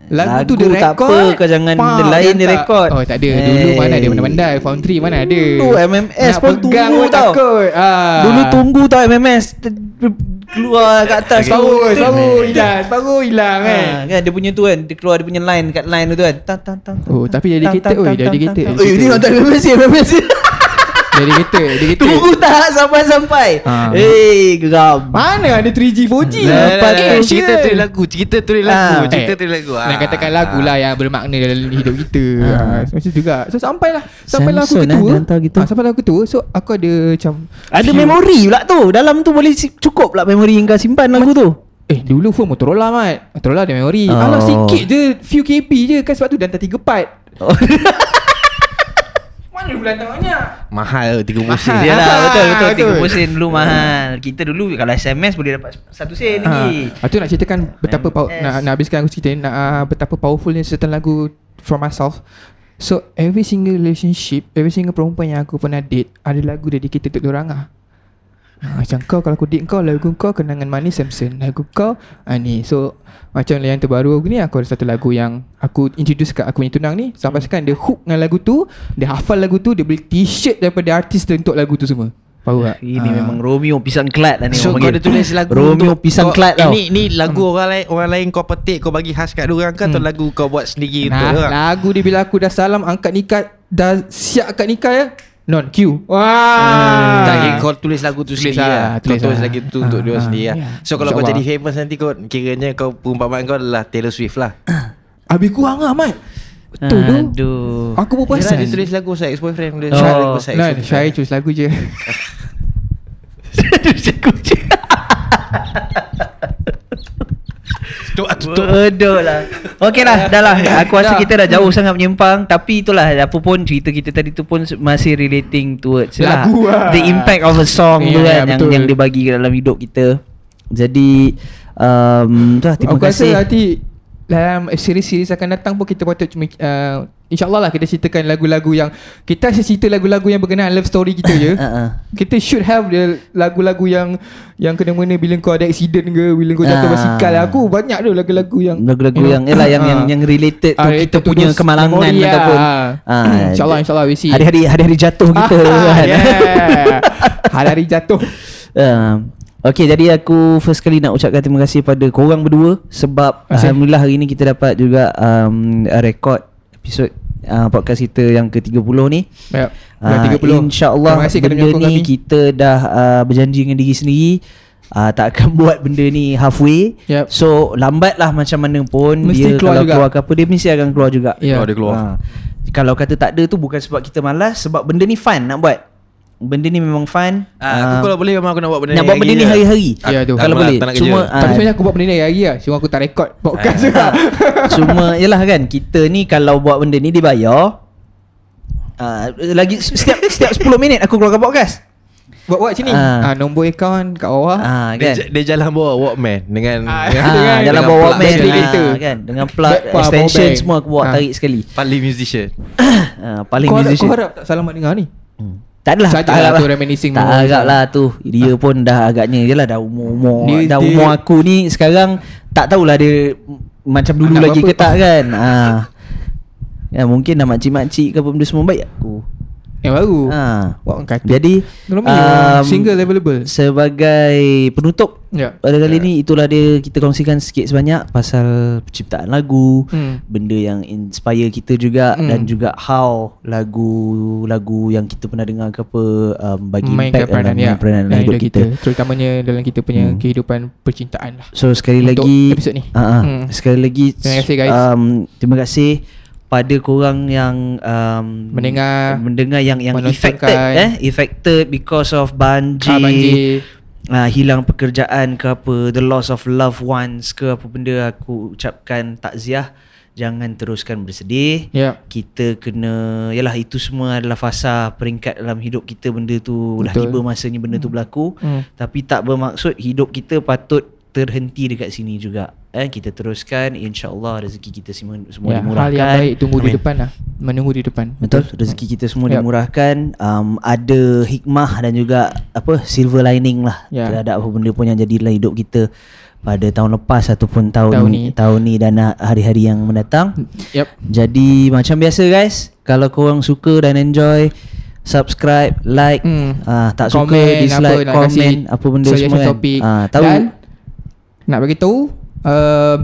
Lagu, tu Lagu dia tak rekod apa, kau jangan benda lain dia tak- rekod. Oh tak ada Dulu Hey. mana ada Benda-benda Form 3 mana ada Dulu MMS Nak pun tunggu tau. takut ah. Dulu tunggu tau MMS Keluar kat atas tu Separuh Tu- Separuh hilang Separuh hilang kan Ha, kan dia punya tu kan dia keluar dia punya line kat line tu kan. Tan tan tan. Oh, tapi dedicated, oi, dedicated, Oh, ini dedicated. tak MMS MMS. Dedicated Dedicated Tunggu tak sampai-sampai. Ha. Eh, geram. Mana ada 3G 4G Lepas Eh, tu Cerita tulis lagu Cerita Ah. lagu Eh, Cerita tulis lagu Nak katakan lagu lah yang bermakna dalam hidup kita Ah. ha. Macam tu juga So sampailah Sampailah aku Samson, eh, ketua hantar gitu. ha, Sampailah aku ketua So aku ada macam Ada memori pula tu. Dalam tu boleh cukup pula memori yang kau simpan lagu tu. Eh dulu phone Motorola mat Motorola ada memori Oh. Alah sikit je Few KB je Kan sebab tu dah hantar 3 part Oh. Mana bulan tak banyak Mahal 30 Mahal. sen Yalah Ah, betul betul. 30 sen dulu mahal. Kita dulu kalau SMS boleh dapat 1 sen lagi. Ha, tu nak ceritakan betapa pow- nak, nak habiskan aku cerita nak uh, betapa powerfulnya certain lagu from myself. So every single relationship, every single perempuan yang aku pernah date ada lagu dedicated untuk diorang ah. Ha, macam kau kalau aku date kau lagu kau kenangan manis Samson lagu kau ha, ni so macam yang terbaru aku ni aku ada satu lagu yang aku introduce kat aku punya tunang ni sampai sekarang dia hook dengan lagu tu dia hafal lagu tu dia beli t-shirt daripada artis tu untuk lagu tu semua Faham tak? Ini Ah. memang Romeo pisang kelat lah ni So orang kau ada tulis lagu Romeo untuk pisang eh, tau. Ni, ni lagu orang lain Orang lain kau petik Kau bagi khas kat diorang ke Atau Hmm. lagu kau buat sendiri untuk Nah, diorang lagu dia bila aku dah salam angkat nikah dah siap akad nikah ya. Non Q Wah Tak kira kau tulis lagu tu Tulis sendiri lah, lah. Kau tulis tulis lah. lagi tu untuk Ah, dia ah, sendiri lah. ya. So kalau kau jadi famous nanti kau kiranya kau perumpamaan kau adalah Taylor Swift lah. Habis kurang lah Mat Betul tu Aduh. Aku pun perasan dia tulis lagu saya ex-boyfriend dia. Oh. Syah lagu saya ex-boyfriend. Syahir tulis lagu je Tutup tutup. Bodoh lah Okay lah Dah lah Aku rasa kita dah jauh sangat menyimpang Tapi itulah Apa pun cerita kita tadi tu pun Masih relating towards lah, Lagu lah. The impact of a song Ya, tu kan Yang betul. yang dia bagi dalam hidup kita Jadi um, tu lah, Terima Aku rasa kasih nanti dalam siri-siri akan datang pun kita patut uh, InsyaAllah lah kita ceritakan lagu-lagu yang Kita asyik cerita lagu-lagu yang berkenaan love story kita je uh-uh. Kita should have the lagu-lagu yang Yang kena-mena bila kau ada accident ke Bila kau jatuh Ah. basikal Aku banyak tu lagu-lagu yang Lagu-lagu know, yang Yelah yang, ah. yang, yang related tu Ah, Kita punya kemalangan memory ataupun lah. ah, InsyaAllah InsyaAllah we see Hari-hari hari-hari jatuh kita Ah, kan. yeah. Hari-hari jatuh Uh, Okay jadi aku first kali nak ucapkan terima kasih pada korang berdua Sebab kasih. Alhamdulillah hari ni kita dapat juga um, rekod episod uh, podcast kita yang ke-30 ni Yep. uh, 30. InsyaAllah benda ni kami. kita dah uh, berjanji dengan diri sendiri uh, Tak akan buat benda ni halfway Yep. So lambat lah macam mana pun Mesti Dia keluar kalau juga. keluar ke apa Dia mesti akan keluar juga Ya. Oh, dia keluar. Ah. Kalau kata tak ada tu bukan sebab kita malas Sebab benda ni fun nak buat Benda ni memang fun Ah, aku Ah, kalau boleh memang aku nak buat benda Nak ni buat benda ni hari-hari Ah, Ya, tu. tak Kalau nak- boleh tak nak Cuma kerja. ah, Tapi sebenarnya aku buat benda ni hari lah Cuma aku tak rekod podcast juga Cuma Yelah kan Kita ni kalau buat benda ni dibayar uh, Lagi setiap setiap 10 minit aku keluarkan podcast Buat-buat sini Ah. ah. Nombor akaun kat bawah Ah Dia, kan j- dia jalan bawa Walkman dengan Ah, dengan- Dengan- Ah, jalan dengan bawa Walkman ah, kan dengan plug Backpack, extension semua aku bawa Ah. tarik sekali. paling musician. Ah, paling kau harap, musician. kau harap tak selamat dengar ni Hmm. Tak adalah Saja tak lah. tu reminiscing Tak harap lah. tu. Dia pun dah agaknya Yelah dah umur-umur Dia- Dah dia- umur aku ni Sekarang Tak tahulah dia Macam dulu lagi ke tak kan. Ah. Ya mungkin dah makcik-makcik ke apa benda semua baik aku Yang baru ah. Buat orang kata Jadi um, Single available Sebagai penutup Ya pada kali ni itulah dia kita kongsikan sikit sebanyak pasal penciptaan lagu, Hmm. benda yang inspire kita juga Hmm. dan juga how lagu-lagu yang kita pernah dengar ke apa um, bagi Mainkan impact peranan dalam ya, main peranan dalam hidup kita. Terutamanya dalam kita punya Hmm. kehidupan percintaan lah So sekali Untuk lagi episod ni. uh, uh, Hmm. sekali lagi Terima kasih, guys. Um, terima kasih pada korang yang um, Mendengar, mendengar yang yang affected eh? Affected because of banjir, Ah, banjir. uh, hilang pekerjaan ke apa the loss of loved ones ke apa benda aku ucapkan takziah. Jangan teruskan bersedih. Ya. Kita kena yalah itu semua adalah fasa peringkat dalam hidup kita benda tu. Dah Betul. tiba masanya benda tu berlaku. Hmm. tapi tak bermaksud hidup kita patut terhenti dekat sini juga eh kita teruskan insyaallah rezeki kita semua semua ya, Hal dimurahkan yang baik tunggu di Amin. depan lah Menunggu di depan Betul rezeki kita semua Yap. dimurahkan um, ada hikmah dan juga apa silver lining lah Ya. terhadap apa benda pun yang jadi dalam hidup kita pada tahun lepas ataupun tahun, Tahun ni, tahun ni dan uh, hari-hari yang mendatang. Yep Jadi macam biasa guys, kalau korang suka dan enjoy subscribe, like, Hmm. ah tak suka Komen, dislike, apa, komen apa benda semua kan. topik. Ah tahu Dan Nak bagi tahu uh,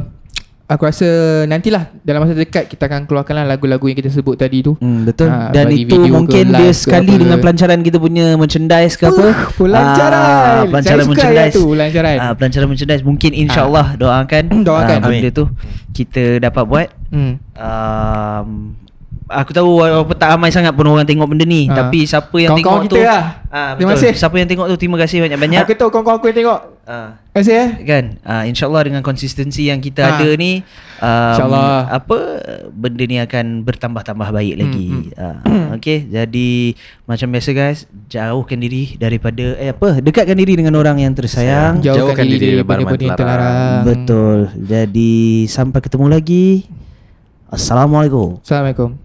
Aku rasa nantilah Dalam masa dekat Kita akan keluarkanlah lagu-lagu yang kita sebut tadi tu Hmm, betul. Ah, Dan itu mungkin dia sekali apa. dengan pelancaran kita punya merchandise ke apa. Pelancaran Ah, pelancaran Saya merchandise. tu Pelancaran Ah, pelancaran merchandise mungkin insya-Allah doakan Doakan. ah, benda tu kita dapat buat. hmm. Um, aku tahu walaupun tak ramai sangat pun orang tengok benda ni Ah. tapi siapa yang Kawan-kawan tengok tu kita lah. ah, Terima betul. kasih. Siapa yang tengok tu terima kasih banyak-banyak. Aku tahu kawan-kawan aku yang tengok Ah. Terima kasih eh kan uh, insyaallah dengan konsistensi yang kita Ha. ada ni um, InsyaAllah. apa benda ni akan bertambah-tambah baik lagi Hmm, uh, okey jadi macam biasa guys jauhkan diri daripada eh apa dekatkan diri dengan orang yang tersayang Jauhkan, Jauhkan diri diri daripada benda terlarang betul jadi sampai ketemu lagi assalamualaikum Assalamualaikum